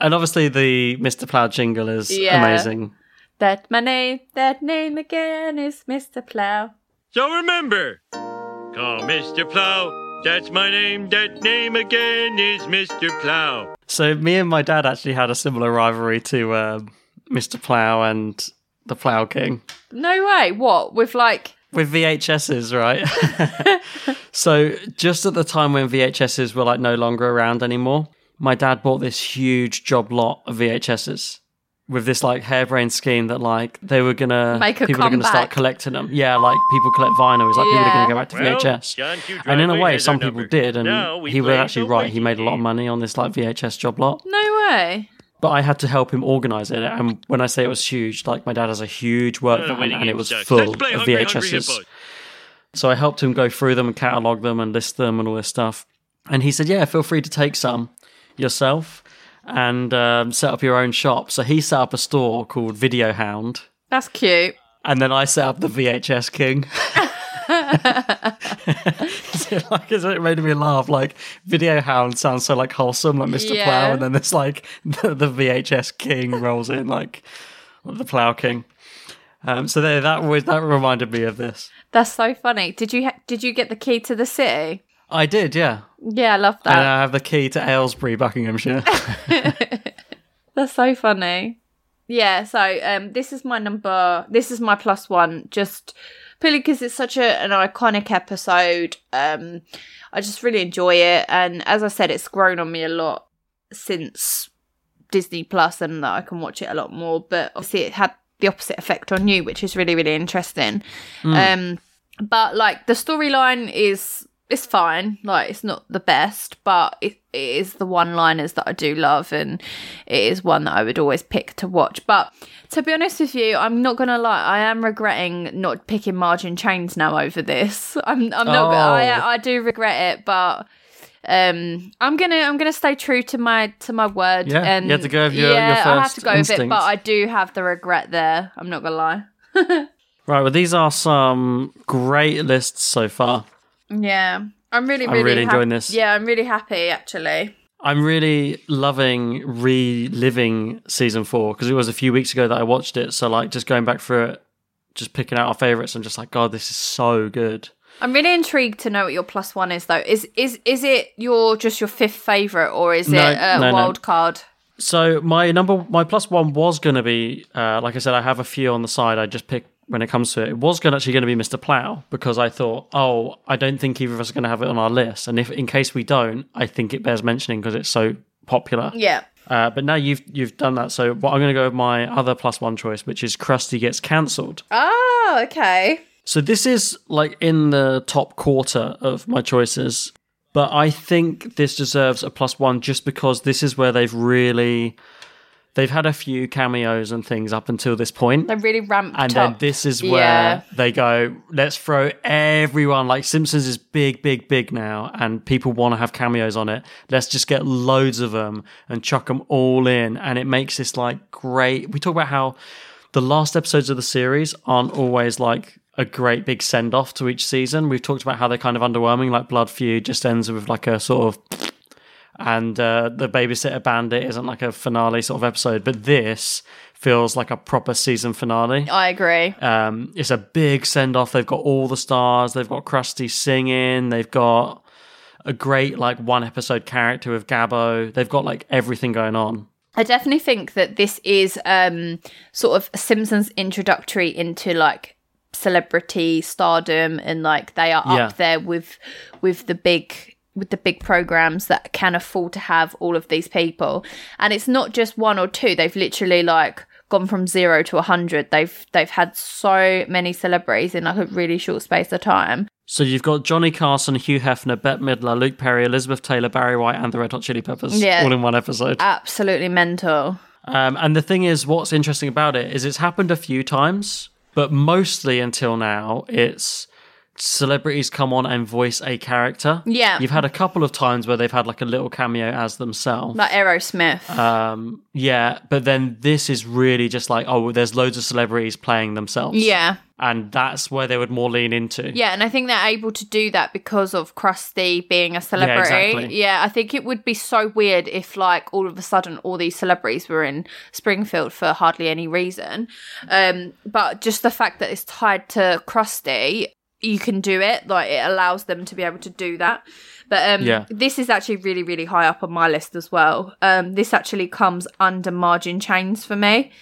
And obviously the Mr. Plow jingle is Yeah. amazing. That my name, that name again is Mister Plow. So remember, call Mr. Plow. That's my name. That name again is Mr. Plow. So me and my dad actually had a similar rivalry to um, Mr. Plow and the Plow King. No way. What with like? with VHSs, right? so just at the time when VHSs were like no longer around anymore, my dad bought this huge job lot of VHSs with this like harebrained scheme that like they were gonna Make a people are gonna start collecting them. Yeah, like people collect vinyl. It's like people are Yeah. gonna go back to Well, VHS. John Q. and in a Driveway way, has some our people number. did, and Now we he was play actually the right. He made a lot of money on this like VHS job lot. No way. But I had to help him organize it. And when I say it was huge, like my dad has a huge work Uh, van winning and it game was sucks. full Let's play of Hungry, Hungry VHSs. Hippos. So I helped him go through them and catalog them and list them and all this stuff. And he said, "Yeah, feel free to take some yourself and um, set up your own shop." So he set up a store called Video Hound, That's cute. and then I set up the VHS King. So, like, it made me laugh. Like Video Hound sounds so like wholesome, like Mr. Yeah. Plow, and then there's like the, the VHS King rolls in, like the Plow King. Um, so there, that was that reminded me of this. That's so funny. Did you ha- did you get the key to the city? I did, yeah. Yeah, I love And that. I have the key to Aylesbury, Buckinghamshire. That's so funny. Yeah, so um, this is my number. This is my plus one, just purely because it's such a, an iconic episode. Um, I just really enjoy it, and as I said, it's grown on me a lot since Disney Plus, and that I can watch it a lot more. But obviously, it had the opposite effect on you, which is really really interesting. Mm. Um, but like the storyline is it's fine. Like it's not the best, but it, it is the one liners that I do love, and it is one that I would always pick to watch. But to be honest with you, I'm not gonna lie. I am regretting not picking Marge in Chains now over this. I'm I'm not. Oh. I I do regret it, but. Um, I'm gonna I'm gonna stay true to my to my word. Yeah, and you have to go with your- your yeah, I have to go with it, but I do have the regret there. I'm not gonna lie. right, well, these are some great lists so far. Yeah, I'm really, I'm really, really hap- enjoying this. Yeah, I'm really happy actually. I'm really loving reliving season four because it was a few weeks ago that I watched it. So, like, just going back through it, just picking out our favorites, I'm just like, God, this is so good. I'm really intrigued to know what your plus one is, though. Is is is it your just your fifth favorite, or is No, it a no, no. wild card? So my number, my plus one was going to be, uh, like I said, I have a few on the side. I just picked when it comes to it. It was going actually going to be Mr. Plow because I thought, oh, I don't think either of us are going to have it on our list, and if in case we don't, I think it bears mentioning because it's so popular. Yeah. Uh, but now you've you've done that, so what I'm going to go with my other plus one choice, which is Krusty gets cancelled. Oh, okay. So this is like in the top quarter of my choices, but I think this deserves a plus one just because this is where they've really they've had a few cameos and things up until this point. They really ramped And up. then this is where Yeah. they go, let's throw everyone like Simpsons is big, big, big now, and people want to have cameos on it. Let's just get loads of them and chuck them all in. And it makes this like great. We talk about how the last episodes of the series aren't always like a great big send off to each season. We've talked about how they're kind of underwhelming, like Blood Feud just ends with like a sort of and uh, the babysitter bandit isn't like a finale sort of episode but this feels like a proper season finale. I agree. um, it's a big send off they've got all the stars. They've got krusty singing. They've got a great like one episode character with gabbo. They've got like everything going on. I definitely think that this is um sort of Simpsons introductory into like celebrity stardom and like they are Yeah. up there with with the big with the big programs that can afford to have all of these people. And it's not just one or two. They've literally like gone from 0 to a 100 they've they've had so many celebrities in like a really short space of time. So you've got Johnny Carson, Hugh Hefner, Bette Midler, Luke Perry, Elizabeth Taylor, Barry White, and the Red Hot Chili Peppers, Yeah. all in one episode. absolutely mental. Um, and the thing is, what's interesting about it is it's happened a few times, but mostly until now, it's celebrities come on and voice a character. Yeah. You've had a couple of times where they've had like a little cameo as themselves. like Aerosmith Um, yeah, but then this is really just like, oh, there's loads of celebrities playing themselves. yeah And that's where they would more lean into. Yeah, and I think they're able to do that because of Krusty being a celebrity. exactly. Yeah, I think it would be so weird if, like, all of a sudden all these celebrities were in Springfield for hardly any reason. Um, but just the fact that it's tied to Krusty, you can do it. Like, it allows them to be able to do that. But um, Yeah. this is actually really, really high up on my list as well. Um, this actually comes under Marge in Chains for me.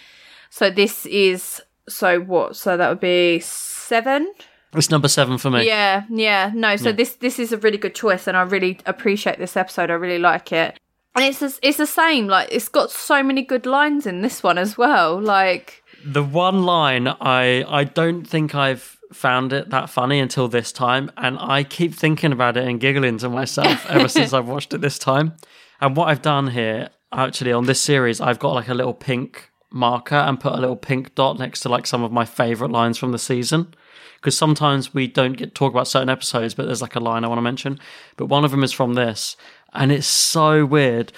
So this is so what? So that would be seven. It's number seven for me. Yeah, yeah, no. So Yeah. this this is a really good choice, and I really appreciate this episode. I really like it, and it's the- it's the same. Like it's got so many good lines in this one as well. Like The one line I I don't think I've found it that funny until this time, and I keep thinking about it and giggling to myself ever since I've watched it this time. And what I've done here, actually, on this series, I've got like a little pink marker and put a little pink dot next to like some of my favorite lines from the season. Because sometimes we don't get talk about certain episodes, but there's like a line I want to mention. But one of them is from this, and it's so weird.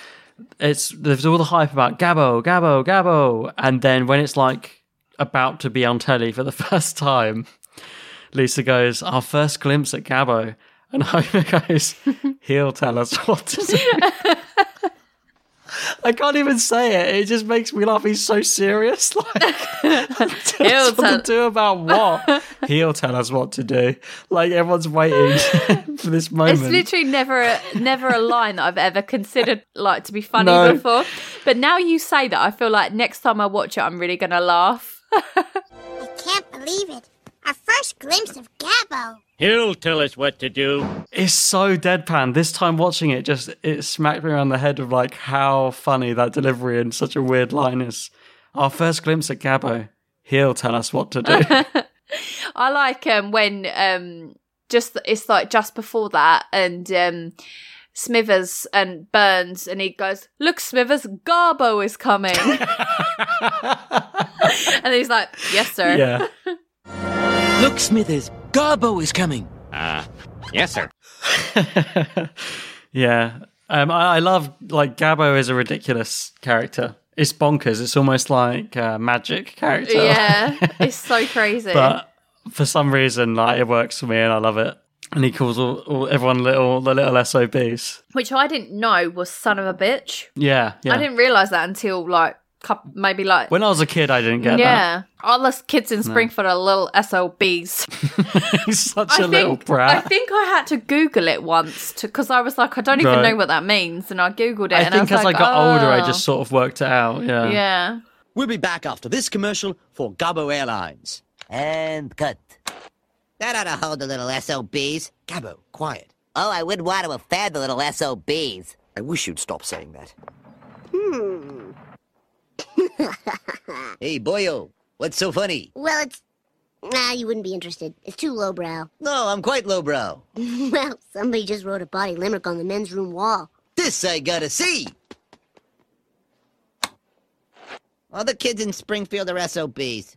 It's there's all the hype about Gabbo, Gabbo, Gabbo, and then when it's like about to be on telly for the first time, Lisa goes, "Our first glimpse at Gabbo," and Homer goes, "He'll tell us what to do." I can't even say it. It just makes me laugh. He's so serious. Like, tell He'll us what tell- to do about what? He'll tell us what to do. Like everyone's waiting for this moment. it's literally never a, never a line that I've ever considered like to be funny No. before. But now you say that, I feel like next time I watch it, I'm really gonna laugh. I can't believe it. Our first glimpse of Gabbo. He'll tell us what to do. It's so deadpan. This time watching it, just it smacked me around the head of like how funny that delivery and such a weird line is. Our first glimpse at Gabbo. He'll tell us what to do. I like um when um just it's like just before that and um Smithers and Burns and he goes, Look, Smithers, Garbo is coming And he's like, Yes, sir. yeah. Look, Smithers, Garbo is coming. Ah, yes, sir. Yeah. Um, I, I love like Gabbo is a ridiculous character. It's bonkers. It's almost like a magic character. Yeah. It's so crazy. but for some reason, like it works for me, and I love it. And he calls all, all everyone little the little SOBs. Which I didn't know was son of a bitch. Yeah, yeah. I didn't realise that until like couple, maybe like When I was a kid, I didn't get that. yeah. All the kids in No. Springfield are little SOBs. that. He's such I a little think, I think I had to Google it once because I was like, I don't even Right. know what that means, and I googled it. I and think I as was I like, got older, I "Oh." just sort of worked it out. Yeah. yeah. We'll be back after this commercial for Gabbo Airlines. And cut. That ought to hold the little SOBs. Gabbo, quiet. Oh, I wouldn't want to offend the little SOBs. I wish you'd stop saying that. Hmm. Hey, boyo, what's so funny? Well, it's. Nah, you wouldn't be interested. It's too lowbrow. No, I'm quite lowbrow. well, somebody just wrote a body limerick on the men's room wall. This I gotta see. All the kids in Springfield are SOBs.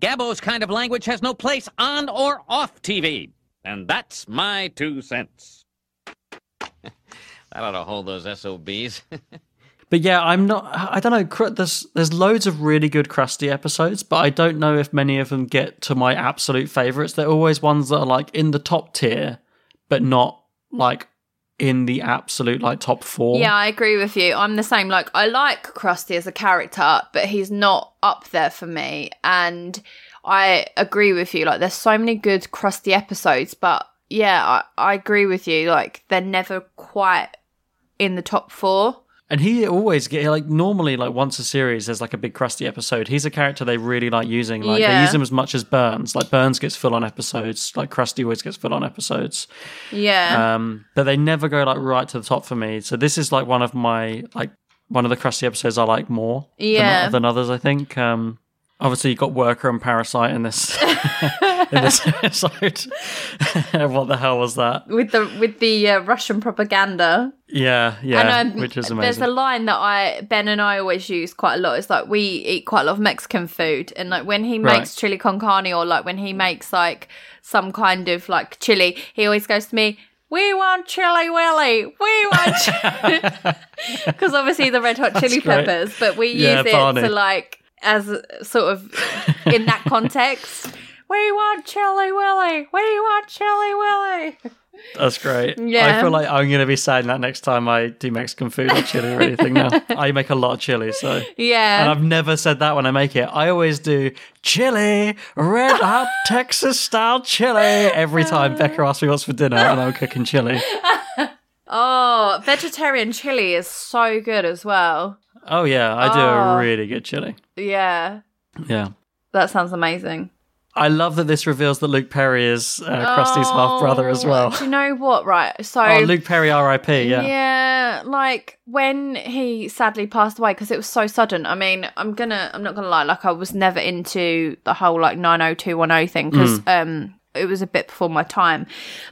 Gabbo's kind of language has no place on or off TV. And that's my two cents. that ought to hold those SOBs. But yeah, I'm not. I don't know. There's there's loads of really good Krusty episodes, but I don't know if many of them get to my absolute favorites. They're always ones that are like in the top tier, but not like in the absolute like top four. Yeah, I agree with you. I'm the same. Like, I like Krusty as a character, but he's not up there for me. And I agree with you. Like, there's so many good Krusty episodes, but yeah, I, I agree with you. Like, they're never quite in the top four. And he always get like normally like once a series there's like a big Krusty episode. He's a character they really like using. Like they use him as much as Burns. Like Burns gets full on episodes. Like Krusty always gets full on episodes. Yeah. Um, but they never go like right to the top for me. So this is like one of my like one of the Krusty episodes I like more Yeah. than, than others. I think. Um, obviously, you got Worker and Parasite in this in this episode. what the hell was that? With the with the uh, Russian propaganda. Yeah, yeah, and, um, which is amazing. There's a line that I Ben and I always use quite a lot. It's like we eat quite a lot of Mexican food, and like when he Right. makes chili con carne or like when he makes like some kind of like chili, he always goes to me. We want chili willy. We want because obviously the red hot chili great. peppers, but we Yeah, use it Barney. to like as sort of in that context. We want chili willy. We want chili willy. That's great. Yeah. I feel like I'm going to be saying that next time I do Mexican food or chili or anything now. I make a lot of chili, so. Yeah. And I've never said that when I make it. I always do chili, red hot Texas style chili every time Becca asks me what's for dinner and I'm cooking chili. Oh, vegetarian chili is so good as well. Oh, yeah, I do Oh. a really good chili. Yeah, Yeah. that sounds amazing. I love that this reveals that Luke Perry is uh, Krusty's half brother as well. Do you know what? Right, so Oh, Luke Perry, R.I.P. Yeah. yeah, like when he sadly passed away because it was so sudden. I mean, I'm gonna, I'm not gonna lie, like I was never into the whole like 90210 thing because Mm. um it was a bit before my time,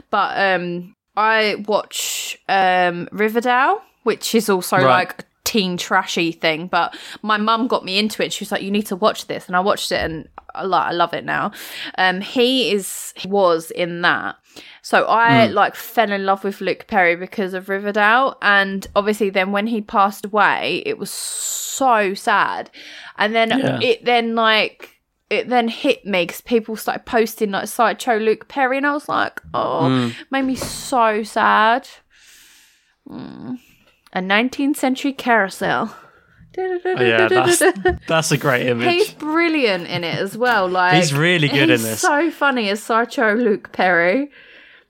but um I watch um Riverdale, which is also Right. like teen trashy thing but my mum got me into it she was like you need to watch this and i watched it and I, like, I love it now um he is he was in that so i Mm. like fell in love with luke perry because of riverdale and obviously then when he passed away it was so sad and then Yeah. it then like it then hit me because people started posting like sideshow luke perry and i was like oh Mm. made me so sad Mm. A 19th century carousel Oh, yeah, that's, that's a great image. He's brilliant in it as well. Like He's really good in this. So funny as Sideshow Luke Perry.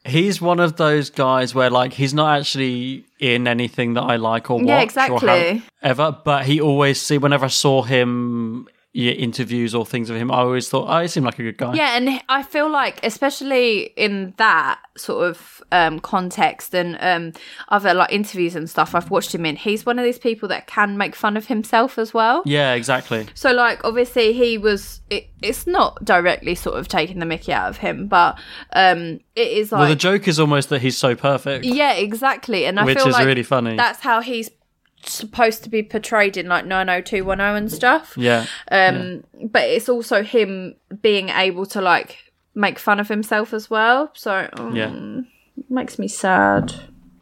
He's one of those guys where like he's not actually in anything that I like or watch Yeah, exactly. have ever, but he always see whenever I saw him yeah, interviews or things of him, I always thought, oh, he seemed like a good guy. Yeah, and I feel like, especially in that sort of um, context and um, other like interviews and stuff I've watched him in, he's one of these people that can make fun of himself as well. Yeah, exactly. So, like, obviously, he was. It, it's not directly sort of taking the Mickey out of him, but um, it is like. well, the joke is almost that he's so perfect. Yeah, exactly. And I Which feel is like really funny. That's how he's supposed to be portrayed in like 90210 and stuff. Yeah, Um but it's also him being able to like make fun of himself as well. So um, Yeah. makes me sad.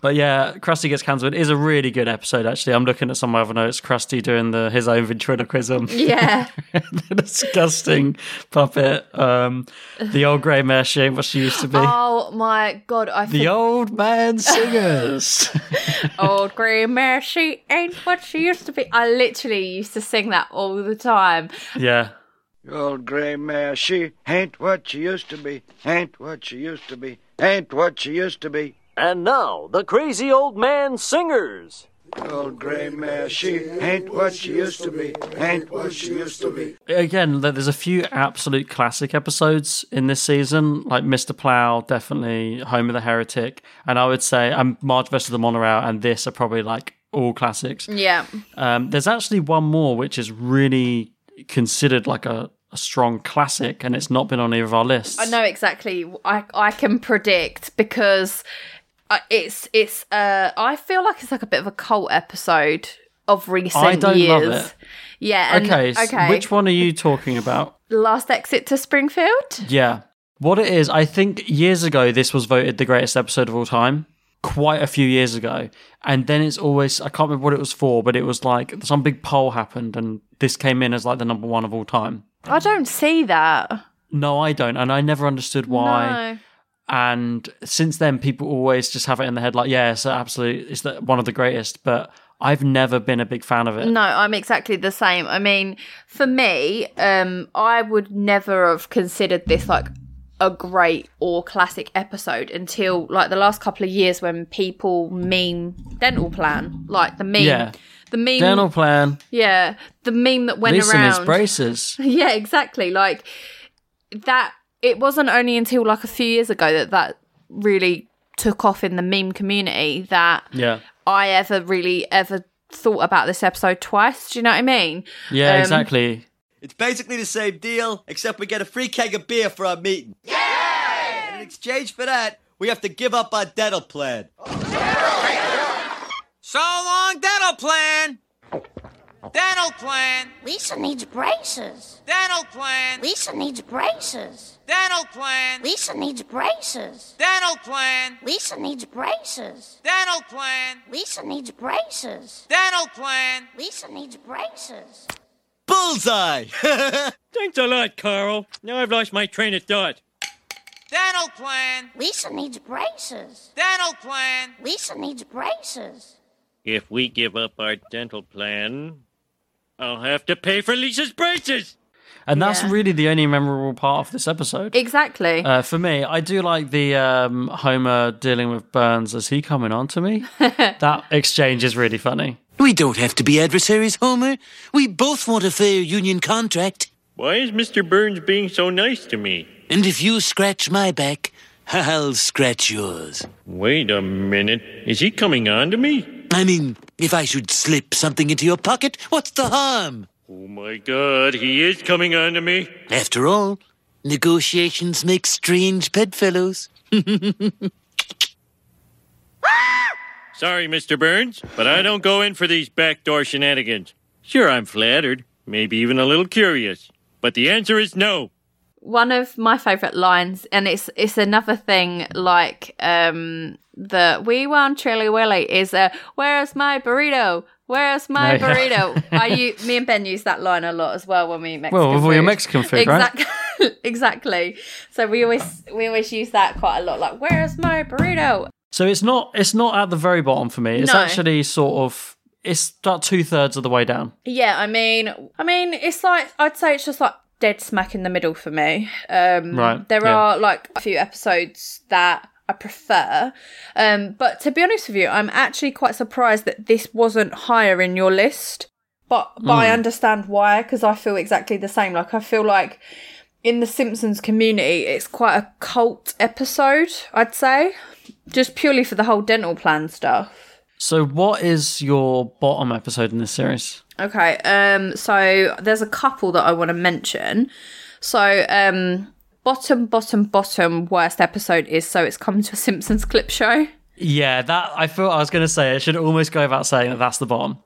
But yeah, Krusty gets cancelled is a really good episode. Actually, I'm looking at some of my other notes. Krusty doing the his own ventriloquism. Yeah. the disgusting puppet. Um, the old grey mare she ain't what she used to be. Oh my god! I the think old man singers. old grey mare, she ain't what she used to be. I literally used to sing that all the time. yeah. Old gray mare, she ain't what she used to be, ain't what she used to be, ain't what she used to be. And now, the crazy old man singers. Old gray mare, she ain't what she used to be, ain't what she used to be. Again, there's a few absolute classic episodes in this season, like Mr. Plow, definitely Homer the Heretic, and I would say um, Marge versus the Monorail and this are probably like all classics. Yeah. Um, there's actually one more which is really considered like a, a strong classic, and it's not been on either of our lists. I know exactly. I I can predict because uh, it's it's. Uh, I feel like it's like a bit of a cult episode of recent I don't years. love it. Yeah. And, okay, s- Okay. which one are you talking about? Last exit to Springfield. Yeah. What it is, I think years ago this was voted the greatest episode of all time. Quite a few years ago. And then it's always I can't remember what it was for, but it was like some big poll happened and this came in as like the number one of all time. I don't see that. No, I don't, and I never understood why. No. And since then, people always just have it in their head, like, yeah, it's absolutely, it's the, one of the greatest. But I've never been a big fan of it. No, I'm exactly the same. I mean, for me, um, I would never have considered this like a great or classic episode until like the last couple of years when people meme dental plan, like the meme, Yeah. the meme, Dental plan. yeah, the meme that went Listen, around. his braces. yeah, exactly. Like that. It wasn't only until like a few years ago that that really took off in the meme community that Yeah. I ever really ever thought about this episode twice. Do you know what I mean? Yeah, Um, exactly. It's basically the same deal, except we get a free keg of beer for our meeting. And in exchange for that, we have to give up our dental plan. So long, dental plan. Oh. Dental plan. Lisa needs braces. Dental plan. Lisa needs braces. Dental plan. Lisa needs braces. Dental plan. Lisa needs braces. Dental plan. Lisa needs braces. Dental plan. Lisa needs braces. Bullseye! Thanks a lot, Carl. Now I've lost my train of thought. Dental plan. Lisa needs braces. Dental plan. Lisa needs braces. If we give up our dental plan, I'll have to pay for Lisa's braces. And that's Yeah. really the only memorable part of this episode. Exactly. Uh, for me, I do like the um, Homer dealing with Burns as he coming on to me. that exchange is really funny. We don't have to be adversaries, Homer. We both want a fair union contract. Why is Mr. Burns being so nice to me? And if you scratch my back, I'll scratch yours. Wait a minute. Is he coming on to me? I mean, if I should slip something into your pocket, what's the harm? Oh my god, he is coming to me. After all, negotiations make strange bedfellows. Sorry, Mr. Burns, but I don't go in for these backdoor shenanigans. Sure, I'm flattered, maybe even a little curious, but the answer is no. One of my favorite lines, and it's it's another thing like um the we want Chilly Willy is uh, where's my burrito? Where's my burrito? yeah. I u- me and Ben use that line a lot as well when we eat Mexican Well, with all your. Mexican food, right? exactly, exactly. So we always we always use that quite a lot. Like, where's my burrito? So it's not it's not at the very bottom for me. It's No. actually sort of it's about two thirds of the way down. Yeah, I mean, I mean, it's like I'd say it's just like dead smack in the middle for me. Um, Right, There yeah. are like a few episodes that I prefer, um, but to be honest with you, I'm actually quite surprised that this wasn't higher in your list. But but I Mm. understand why because I feel exactly the same. Like I feel like in the Simpsons community, it's quite a cult episode. I'd say just purely for the whole dental plan stuff. So what is your bottom episode in this series? Okay, um, so there's a couple that I want to mention. So, um, bottom, bottom, bottom worst episode is so it's come to a Simpsons clip show. Yeah, that I thought I was going to say. It should almost go without saying that that's the bottom.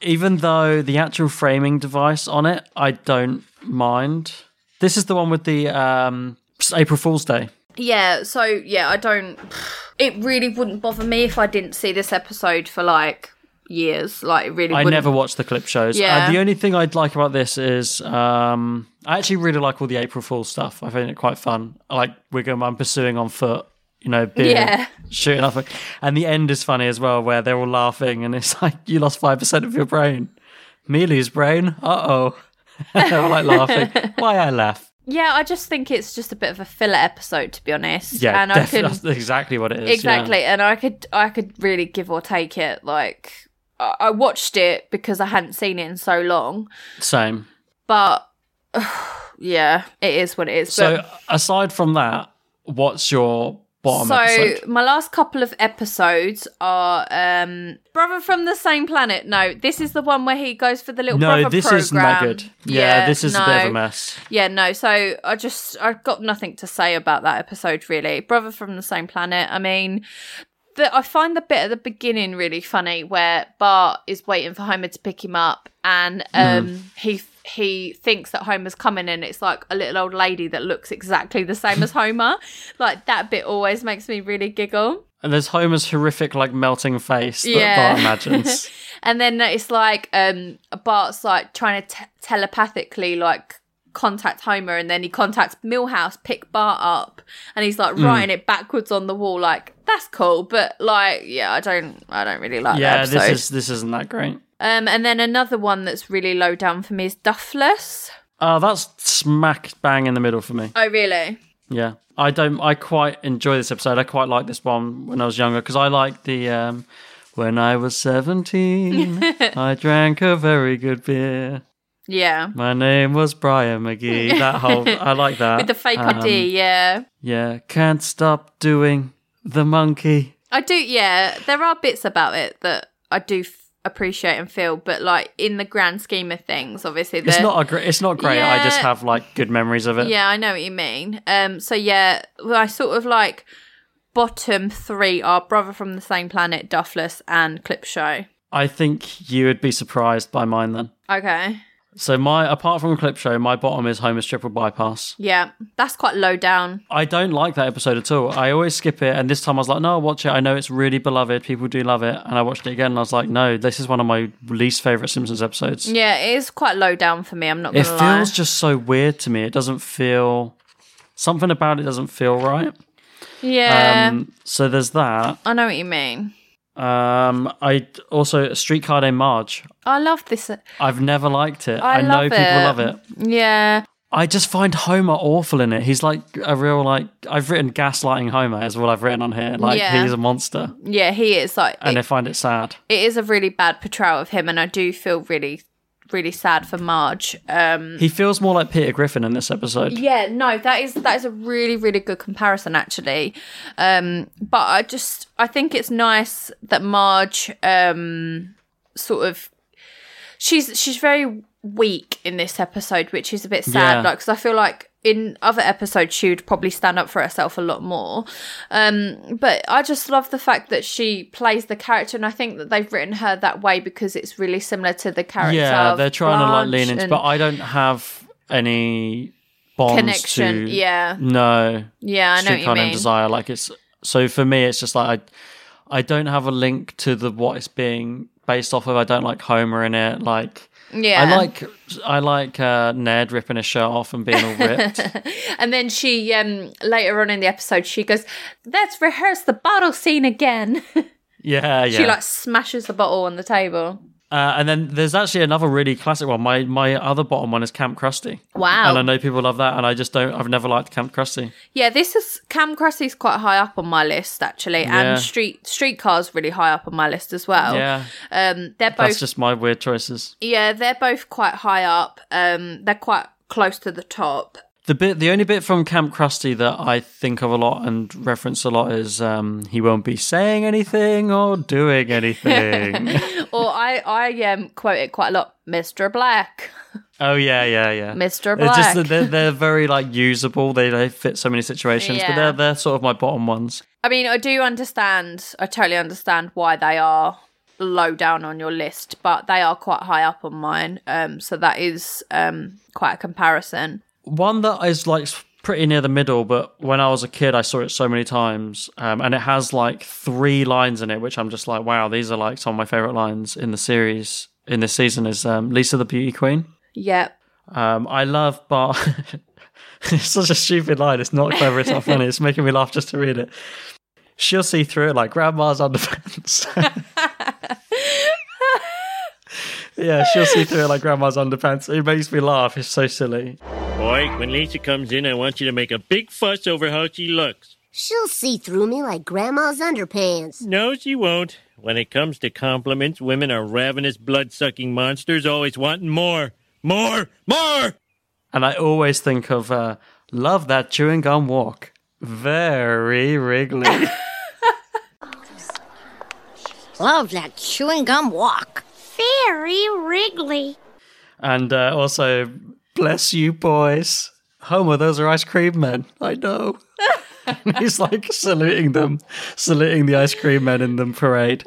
Even though the actual framing device on it, I don't mind. This is the one with the um, April Fool's Day. Yeah, so yeah, I don't. it really wouldn't bother me if I didn't see this episode for like years. Like it really. I wouldn't. never watched the clip shows. Yeah. Uh, the only thing I'd like about this is um, I actually really like all the April Fool stuff. I find it quite fun. I like Wiggum. I'm pursuing on foot. You know, beer, Yeah. shooting off, and the end is funny as well, where they're all laughing, and it's like you lost five percent of your brain. Mealy's brain. Uh oh. they're like laughing. Why I laugh? Yeah, I just think it's just a bit of a filler episode, to be honest. Yeah, and I def- can that's exactly what it is. yeah. exactly, and I could I could really give or take it. Like I watched it because I hadn't seen it in so long, Same. but yeah, it is what it is. So but, aside from that, what's your bottom so episode? my last couple of episodes are um brother from the same planet no this is the one where he goes for the little No, brother this program. isn't that good. Yeah, this is a bit of a mess. yeah no so i just i've got nothing to say about that episode really brother from the same planet i mean the, I find the bit at the beginning really funny where Bart is waiting for Homer to pick him up, and um, Mm. he he thinks that Homer's coming, and it's like a little old lady that looks exactly the same as Homer. Like that bit always makes me really giggle. And there's Homer's horrific, like melting face that Yeah. Bart imagines. and then it's like um Bart's like trying to te- telepathically like contact Homer and then he contacts Milhouse, pick Bart up and he's like Mm. writing it backwards on the wall like that's cool but like yeah I don't I don't really like yeah, that this is this isn't that great. Um and then another one that's really low down for me is Duffless. Oh, that's smack bang in the middle for me. Oh really? Yeah, I don't. I quite enjoy this episode. I quite like this one when I was younger because I liked the. Um, when I was seventeen, I drank a very good beer. Yeah. My name was Brian McGee. That whole I like that With the fake Um, ID, yeah. Yeah, can't stop doing the monkey. I do, yeah. There are bits about it that I do f- appreciate and feel, but like in the grand scheme of things, obviously, It's not a great. It's not great. I just have like good memories of it. Yeah, I know what you mean. Um, so yeah, I sort of like bottom three are Brother from the Same Planet, Duffless, and Clip Show. I think you would be surprised by mine then. Okay, So my apart from Clip Show, my bottom is Homer's Triple Bypass. yeah, that's quite low down. I don't like that episode at all. I always skip it, and this time I was like, "No, I'll watch it. I know it's really beloved. People do love it." And I watched it again, and I was like, "No, this is one of my least favorite Simpsons episodes." Yeah, it is quite low down for me. I'm not gonna it lie. feels just so weird to me. It doesn't feel something about it doesn't feel right. yeah, Um, so there's that. I know what you mean. Um, I also Streetcar Named Marge. I love this. I've never liked it. I, I, know people it. love it. Yeah, I just find Homer awful in it. He's like a real like I've written gaslighting Homer is what I've written on here. Like Yeah. he's a monster, yeah, he is like and it, I find it sad. it is a really bad portrayal of him, and I do feel really, really sad for Marge. Um, He feels more like Peter Griffin in this episode. Yeah, no, that is that is a really really good comparison actually. Um, but I just I think it's nice that Marge um sort of she's she's very weak in this episode, which is a bit sad. Yeah. Like, because I feel like in other episodes she would probably stand up for herself a lot more. Um, but I just love the fact that she plays the character, and I think that they've written her that way because it's really similar to the character. Yeah, they're trying to like lean into, but I don't have any bonds Connection, to. yeah. No. Yeah, I know what you mean. Desire. Like it's so for me, it's just like I, I don't have a link to the what it's being based off of. I don't like Homer in it. Like. Yeah. I like I like uh, Ned ripping his shirt off and being all ripped. and then she um later on in the episode she goes let's rehearse the bottle scene again yeah, yeah. she like smashes the bottle on the table Uh, and then there's actually another really classic one. My my other bottom one is Camp Krusty. Wow. And I know people love that, and I just don't. I've never liked Camp Krusty. yeah this is Camp Krusty's quite high up on my list actually Yeah. and street streetcars really high up on my list as well Yeah. um they're both That's just my weird choices. yeah they're both quite high up um they're quite close to the top The bit, the only bit from Camp Krusty that I think of a lot and reference a lot is um, he won't be saying anything or doing anything. or i i um quote it quite a lot mr black oh yeah, yeah, yeah. Just Black. that they're, they're very like usable. They they fit so many situations, but they're they're sort of my bottom ones. I mean, I do understand. I totally understand why they are low down on your list, but they are quite high up on mine. Um, so that is um quite a comparison. One that is like pretty near the middle, but when I was a kid, I saw it so many times, um, and it has like three lines in it, which I'm just like, wow, these are like some of my favorite lines in the series in this season. Is um, Lisa the Beauty Queen? Yep. Um, I love Bar. it's such a stupid line. It's not clever. It's not funny. It's making me laugh just to read it. She'll see through it like grandma's underpants. yeah, she'll see through it like grandma's underpants. It makes me laugh. It's so silly. Boy, when Lisa comes in, I want you to make a big fuss over how she looks. She'll see through me like Grandma's underpants. No, she won't. When it comes to compliments, women are ravenous, blood sucking monsters, always wanting more. More! More! And I always think of uh, love that chewing gum walk. Very wriggly. Love that chewing gum walk. Very wriggly. and uh, also, bless you, boys. Homer, those are ice cream men. I know. And He's like saluting them, saluting the ice cream men in the parade.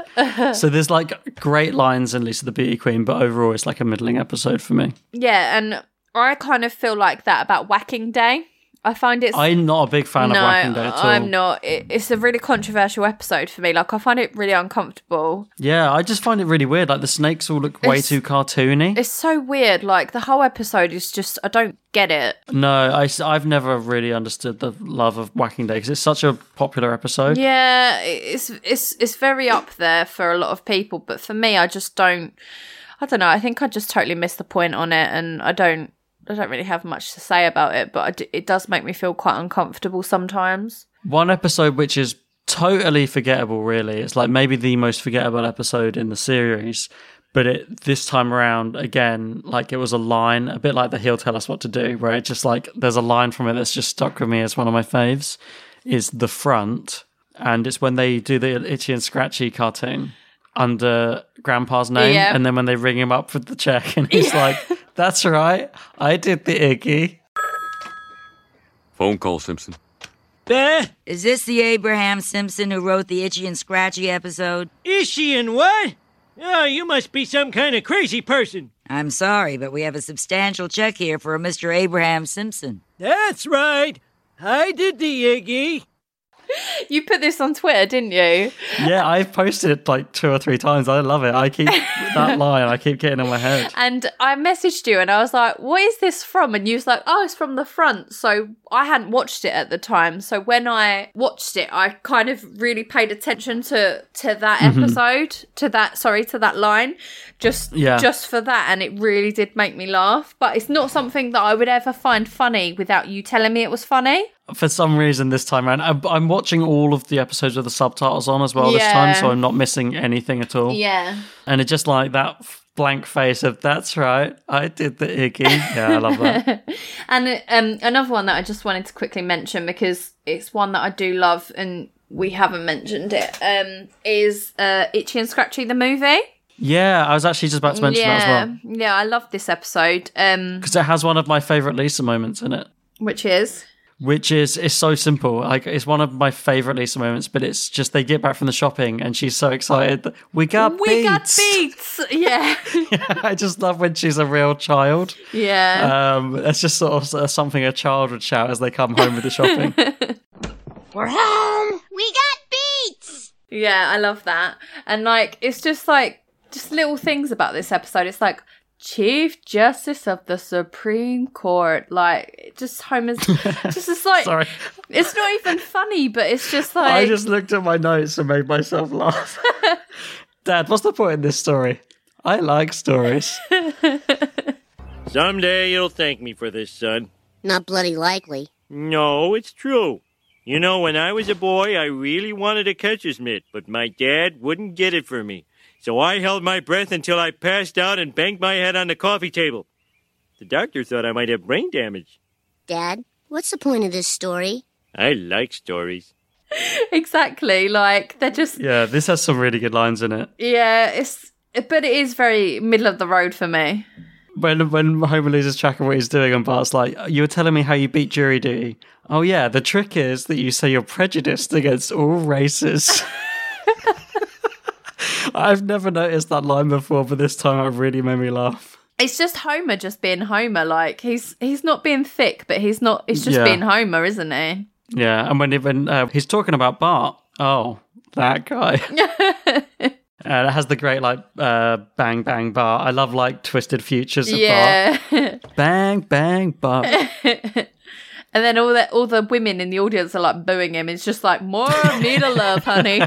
So there's like great lines in Lisa the Beauty Queen, but overall it's like a middling episode for me. Yeah, and I kind of feel like that about Whacking Day. I find it's I'm not a big fan no, of Whacking Day at all. I'm not. It, it's a really controversial episode for me. Like I find it really uncomfortable. Yeah, I just find it really weird. Like the snakes all look way It's- too cartoony. It's so weird. Like the whole episode is just I don't get it. No, I, have never really understood the love of Whacking Day because it's such a popular episode. Yeah, it's it's it's very up there for a lot of people, but for me, I just don't. I don't know. I think I just totally missed the point on it, and I don't. I don't really have much to say about it, but d- it does make me feel quite uncomfortable sometimes. One episode which is totally forgettable, really. It's like maybe the most forgettable episode in the series. But it this time around, again, like it was a line, a bit like the He'll Tell Us What to Do, where it just like there's a line from it that's just stuck with me as one of my faves, is the front. And it's when they do the Itchy and Scratchy cartoon under Grandpa's name. Yeah. And then when they ring him up for the check, and he's like, That's right, I did the Iggy. Phone call, Simpson. Is this the Abraham Simpson who wrote the Itchy and Scratchy episode? Itchy and what? Oh, you must be some kind of crazy person. I'm sorry, but we have a substantial check here for a Mr. Abraham Simpson. That's right. I did the Iggy. You put this on Twitter, didn't you? Yeah, I've posted it like two or three times. I love it. I keep that line. I keep getting in my head. And I messaged you and I was like, what is this from? And you was like, oh, it's from the front. So I hadn't watched it at the time. So when I watched it, I kind of really paid attention to to that Mhm. episode, to that sorry, to that line. Just Yeah. just for that. And it really did make me laugh. But it's not something that I would ever find funny without you telling me it was funny. For some reason, this time around, I'm, I'm watching all of the episodes with the subtitles on as well this time, so I'm not missing anything at all. Yeah. And it's just like that blank face of "That's right, I did the Iggy." Yeah, I love that. and um, another one that I just wanted to quickly mention because it's one that I do love and we haven't mentioned it um, is uh, Itchy and Scratchy the movie. yeah, I was actually just about to mention yeah, that as well yeah, I love this episode. Um, because it has one of my favorite Lisa moments in it. which is which is it's so simple. Like it's one of my favorite Lisa moments, but it's just they get back from the shopping and she's so excited. that We got beets! we got beats. beats. Yeah, I just love when she's a real child. yeah. Um, it's just sort of uh, something a child would shout as they come home with the shopping. We're home. We got beats. Yeah, I love that. And like it's just like just little things about this episode. It's like Chief Justice of the Supreme Court. Like it just Homer's just it's like Sorry. it's not even funny, but it's just like I just looked at my notes and made myself laugh. Dad, what's the point in this story? I like stories. Someday you'll thank me for this, son. Not bloody likely. No, it's true. You know, when I was a boy, I really wanted a catcher's mitt, but my dad wouldn't get it for me. So I held my breath until I passed out and banged my head on the coffee table. The doctor thought I might have brain damage. Dad, what's the point of this story? I like stories. exactly like they're just yeah, this has some really good lines in it. yeah. It's but it is very middle of the road for me. When when Homer loses track of what he's doing, and Bart's like, "You were telling me how you beat jury duty." Oh yeah, the trick is that you say you're prejudiced against all races. I've never noticed that line before, but this time it really made me laugh. It's just Homer just being Homer. Like he's he's not being thick, but he's not. He's just Yeah. being Homer, isn't he? Yeah, and when when uh, he's talking about Bart, oh, that guy. Uh, it has the great like uh, bang bang Bart. I love like twisted futures of yeah. Bart. Bang bang Bart. and then all the all the women in the audience are like booing him. It's just like more of me to love, honey.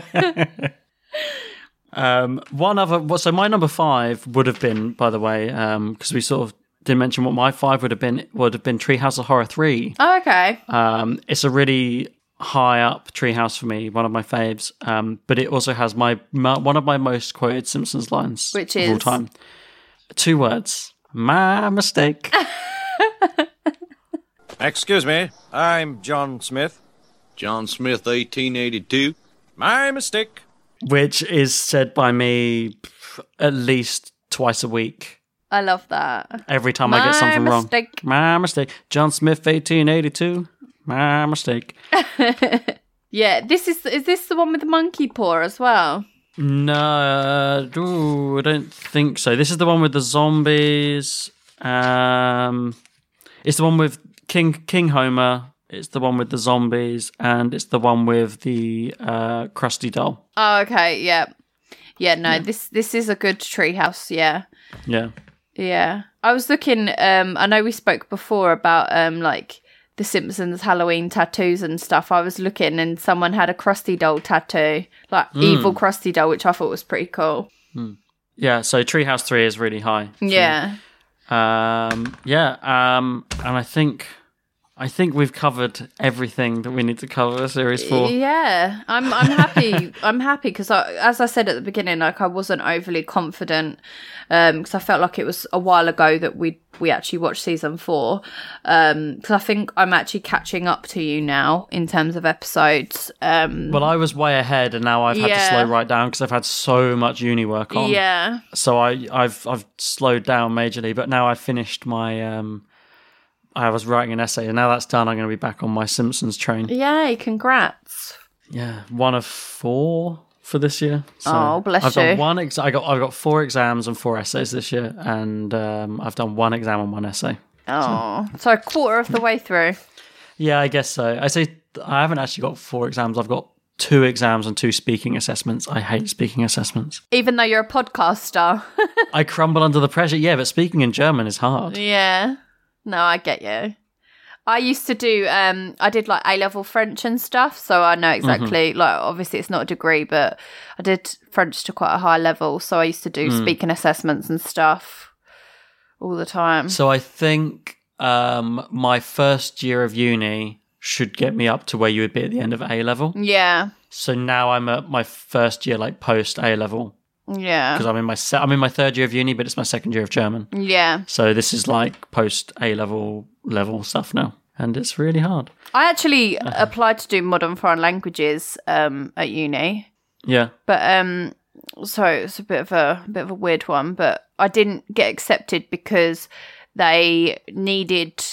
Um, one other. well, So my number five would have been, by the way, because we sort of didn't mention what my five would have been. Would have been Treehouse of Horror three. oh, okay. Um, it's a really high up treehouse for me, one of my faves. Um, but it also has my, my one of my most quoted Simpsons lines, Which of all time. Two words. My mistake. Excuse me, I'm John Smith. John Smith, 1882. My mistake. Which is said by me at least twice a week. I love that. Every time I get something mistake. wrong. My mistake. John Smith, 1882. My mistake. Yeah, this is is this the one with the monkey paw as well? No, ooh, I don't think so. This is the one with the zombies. Um, it's the one with King King Homer. It's the one with the zombies, and it's the one with the uh, Krusty doll. Oh, okay, yeah, yeah. No, this this is a good treehouse. Yeah, Yeah. yeah. I was looking. Um, I know we spoke before about um like the Simpsons Halloween tattoos and stuff. I was looking, and someone had a Krusty doll tattoo, like Mm. evil Krusty doll, which I thought was pretty cool. Yeah, so Treehouse 3 is really high. me. Yeah. Um, yeah, um, and I think I think we've covered everything that we need to cover series four. Yeah, I'm. I'm happy. I'm happy because, as I said at the beginning, like I wasn't overly confident because I felt like it was a while ago that we we actually watched season four. Because I think I'm actually catching up to you now in terms of episodes. Um, Well, I was way ahead, and now I've had to slow right down because I've had so much uni work on. Yeah. So I, I've I've slowed down majorly, but now I've finished my. Um, I was writing an essay, and now that's done. I'm going to be back on my Simpsons train. Yay! Congrats. Yeah, one of four for this year. So Oh, bless I've you. Got one ex- I got I've got four exams and four essays this year, and um, I've done one exam and one essay. Oh, so a quarter of the way through. Yeah, I guess so. I say I haven't actually got four exams. I've got two exams and two speaking assessments. I hate speaking assessments. Even though you're a podcaster. I crumble under the pressure. Yeah, but speaking in German is hard. Yeah. No, I get you. I used to do um I did like A level French and stuff, so I know exactly like obviously it's not a degree, but I did French to quite a high level, so I used to do Mm. speaking assessments and stuff all the time. So I think um, my first year of uni should get me up to where you would be at the end of A level. yeah. So now I'm at my first year, like post A level, Yeah. because I'm in my se- I'm in my third year of uni, but it's my second year of German. Yeah. So this is like post A level level stuff now, and it's really hard. I actually applied to do modern foreign languages um at uni. Yeah. But um so it's a bit of a, bit of a weird one, but I didn't get accepted because they needed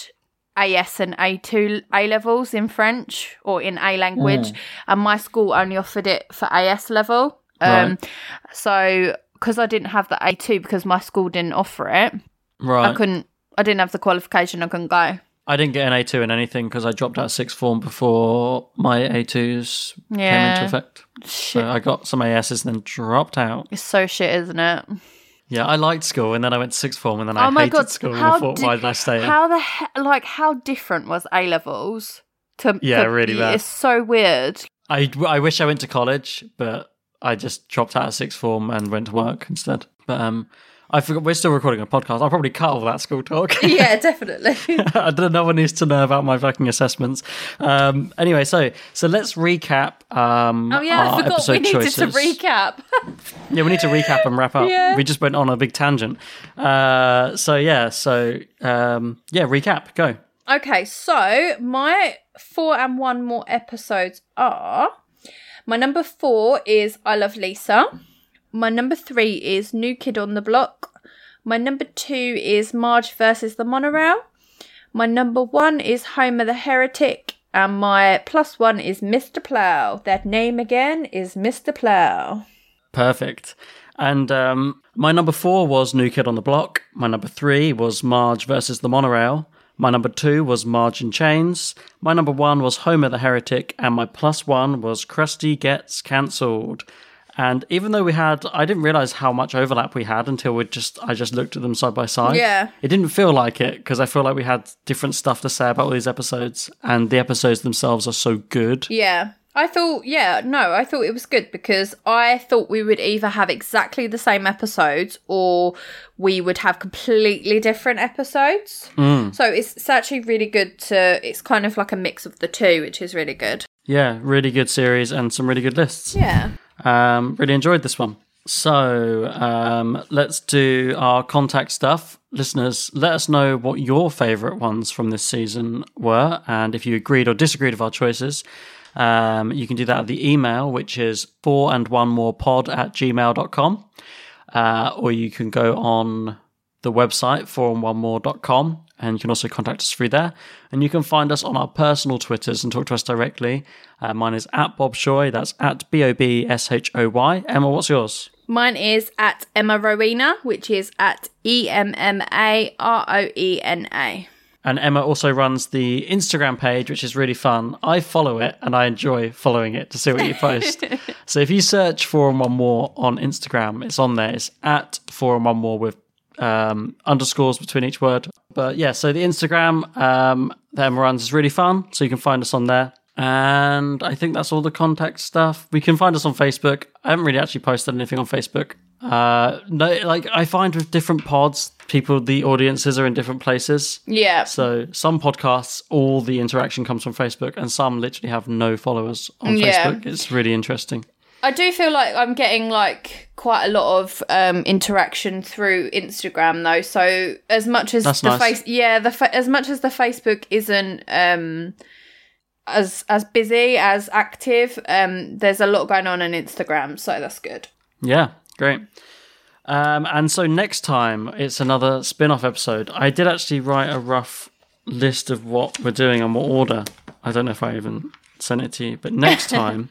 AS and A2 A levels in French or in A language, Mm. and my school only offered it for AS level. Um, Right. So because I didn't have the A2 because my school didn't offer it, Right. I couldn't. I didn't have the qualification. I couldn't go. I didn't get an A2 in anything because I dropped out sixth form before my A2s came into effect. So I got some ASs and then dropped out. It's so shit, isn't it? Yeah, I liked school and then I went to sixth form and then I oh my hated god! school and how I thought, di- why did I stay? How the he- like how different was A levels to Yeah, to- really bad. It's so weird. I, I wish I went to college, but I just dropped out of sixth form and went to work instead. But um, I forgot we're still recording a podcast. I'll probably cut all that school talk. yeah, definitely. I don't know. No one needs to know about my fucking assessments. Um, anyway, so so let's recap. Um, oh yeah, I forgot we needed choices. to recap. Yeah, we need to recap and wrap up. Yeah. We just went on a big tangent. Uh, so yeah, so um, yeah, recap. Go. okay, so my four and one more episodes are my number four is I Love Lisa. My number three is New Kid on the Block. My number two is Marge versus the Monorail. My number one is Homer the Heretic. And my plus one is Mr. Plow. That name again is Mr. Plow. Perfect. And um, my number four was New Kid on the Block. My number three was Marge versus the Monorail. My number two was Marge in Chains. My number one was Homer the Heretic. And my plus one was Krusty Gets Cancelled. And even though we had, I didn't realize how much overlap we had until we just, I just looked at them side by side. Yeah. It didn't feel like it because I feel like we had different stuff to say about all these episodes, and the episodes themselves are so good. Yeah. I thought, yeah, no, I thought it was good because I thought we would either have exactly the same episodes or we would have completely different episodes. Mm. So it's, it's actually really good to, it's kind of like a mix of the two, which is really good. Yeah, really good series and some really good lists. Yeah. Um, really enjoyed this one. So um, let's do our contact stuff. Listeners, let us know what your favourite ones from this season were, and if you agreed or disagreed with our choices. Um, you can do that at the email, which is four and one more pod at gmail.com. Uh, or you can go on the website, fourandonemore.com, and you can also contact us through there. And you can find us on our personal Twitters and talk to us directly. Uh, mine is at Bob Shoy, that's at B O B S H O Y. Emma, what's yours? Mine is at Emma Roena, which is at E M M A R O E N A. And Emma also runs the Instagram page, which is really fun. I follow it and I enjoy following it to see what you post. so if you search Four and One More on Instagram, it's on there. It's at Four and One More with um, underscores between each word. But yeah, so the Instagram um, that Emma runs is really fun. So you can find us on there. And I think that's all the contact stuff. We can find us on Facebook. I haven't really actually posted anything on Facebook. Uh, no, like I find with different pods, people, the audiences are in different places. Yeah. So some podcasts, all the interaction comes from Facebook, and some literally have no followers on Yeah. Facebook. It's really interesting. I do feel like I'm getting like quite a lot of um, interaction through Instagram though. So as much as That's the nice. face, yeah, the fa- as much as the Facebook isn't um, as as busy as active, um, there's a lot going on on Instagram, so that's good. Yeah, great. Um, and so next time it's another spin-off episode. I did actually write a rough list of what we're doing and what order. I don't know if I even sent it to you, but next time,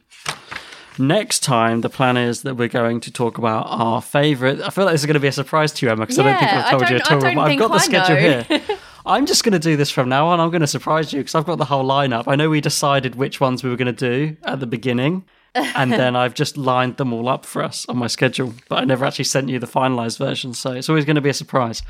next time the plan is that we're going to talk about our favorite. I feel like this is going to be a surprise to you, Emma, because I don't think I've I told you at all. But I've got the schedule here. I'm just going to do this from now on. I'm going to surprise you because I've got the whole lineup. I know we decided which ones we were going to do at the beginning, and then I've just lined them all up for us on my schedule, but I never actually sent you the finalized version, so it's always going to be a surprise.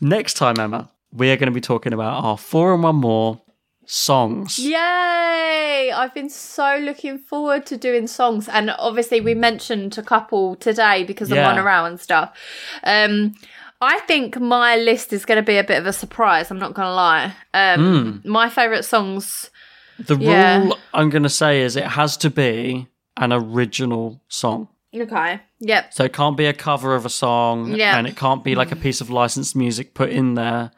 Next time, Emma, we are going to be talking about our four and one more songs. Yay! I've been so looking forward to doing songs, and obviously we mentioned a couple today because of Yeah. Monorail and stuff. Um, I think my list is going to be a bit of a surprise. I'm not going to lie. Um, My favorite songs. The Yeah. rule I'm going to say is it has to be an original song. Okay. Yep. So it can't be a cover of a song, Yeah. and it can't be like a piece of licensed music put in there.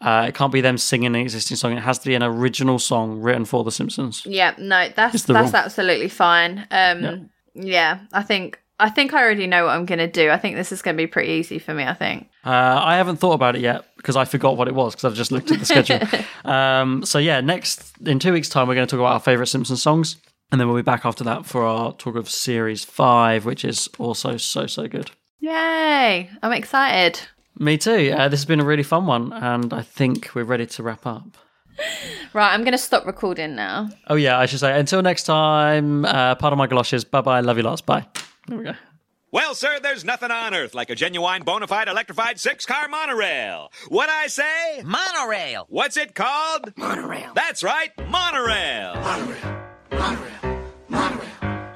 Uh, it can't be them singing an existing song. It has to be an original song written for The Simpsons. Yeah. No, that's that's rule. absolutely fine. Um, yeah. I think I think I already know what I'm going to do. I think this is going to be pretty easy for me. I think. Uh, I haven't thought about it yet because I forgot what it was because I've just looked at the schedule. um, so yeah, next in two weeks' time, we're going to talk about our favorite Simpsons songs, and then we'll be back after that for our talk of Series Five, which is also so so good. Yay! I'm excited. Me too. Uh, this has been a really fun one, and I think we're ready to wrap up. Right, I'm going to stop recording now. Oh yeah, I should say until next time. Uh, of my galoshes. Bye bye. Love you lots. Bye. There we go. Well, sir, there's nothing on earth like a genuine bona fide electrified six car monorail. What I say? Monorail. What's it called? Monorail. That's right, monorail. Monorail. Monorail. monorail.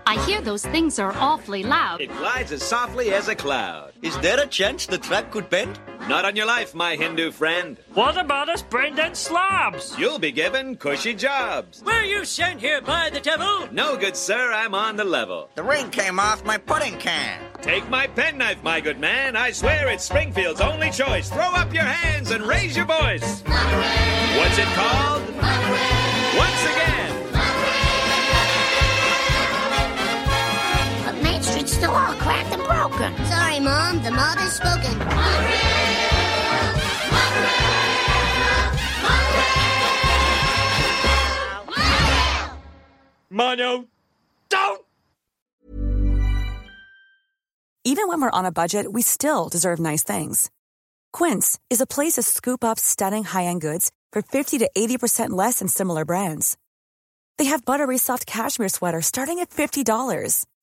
I hear those things are awfully loud. It glides as softly as a cloud. Is there a chance the track could bend? Not on your life, my Hindu friend. What about us brain-dead slobs? You'll be given cushy jobs. Were you sent here by the devil? No, good sir, I'm on the level. The ring came off my pudding can. Take my penknife, my good man. I swear it's Springfield's only choice. Throw up your hands and raise your voice. What's it called? Once again. Still all cracked and broken. Sorry, Mom. The mob has spoken. Mono, don't Even when we're on a budget, we still deserve nice things. Quince is a place to scoop up stunning high-end goods for 50 to 80% less than similar brands. They have buttery soft cashmere sweaters starting at $50,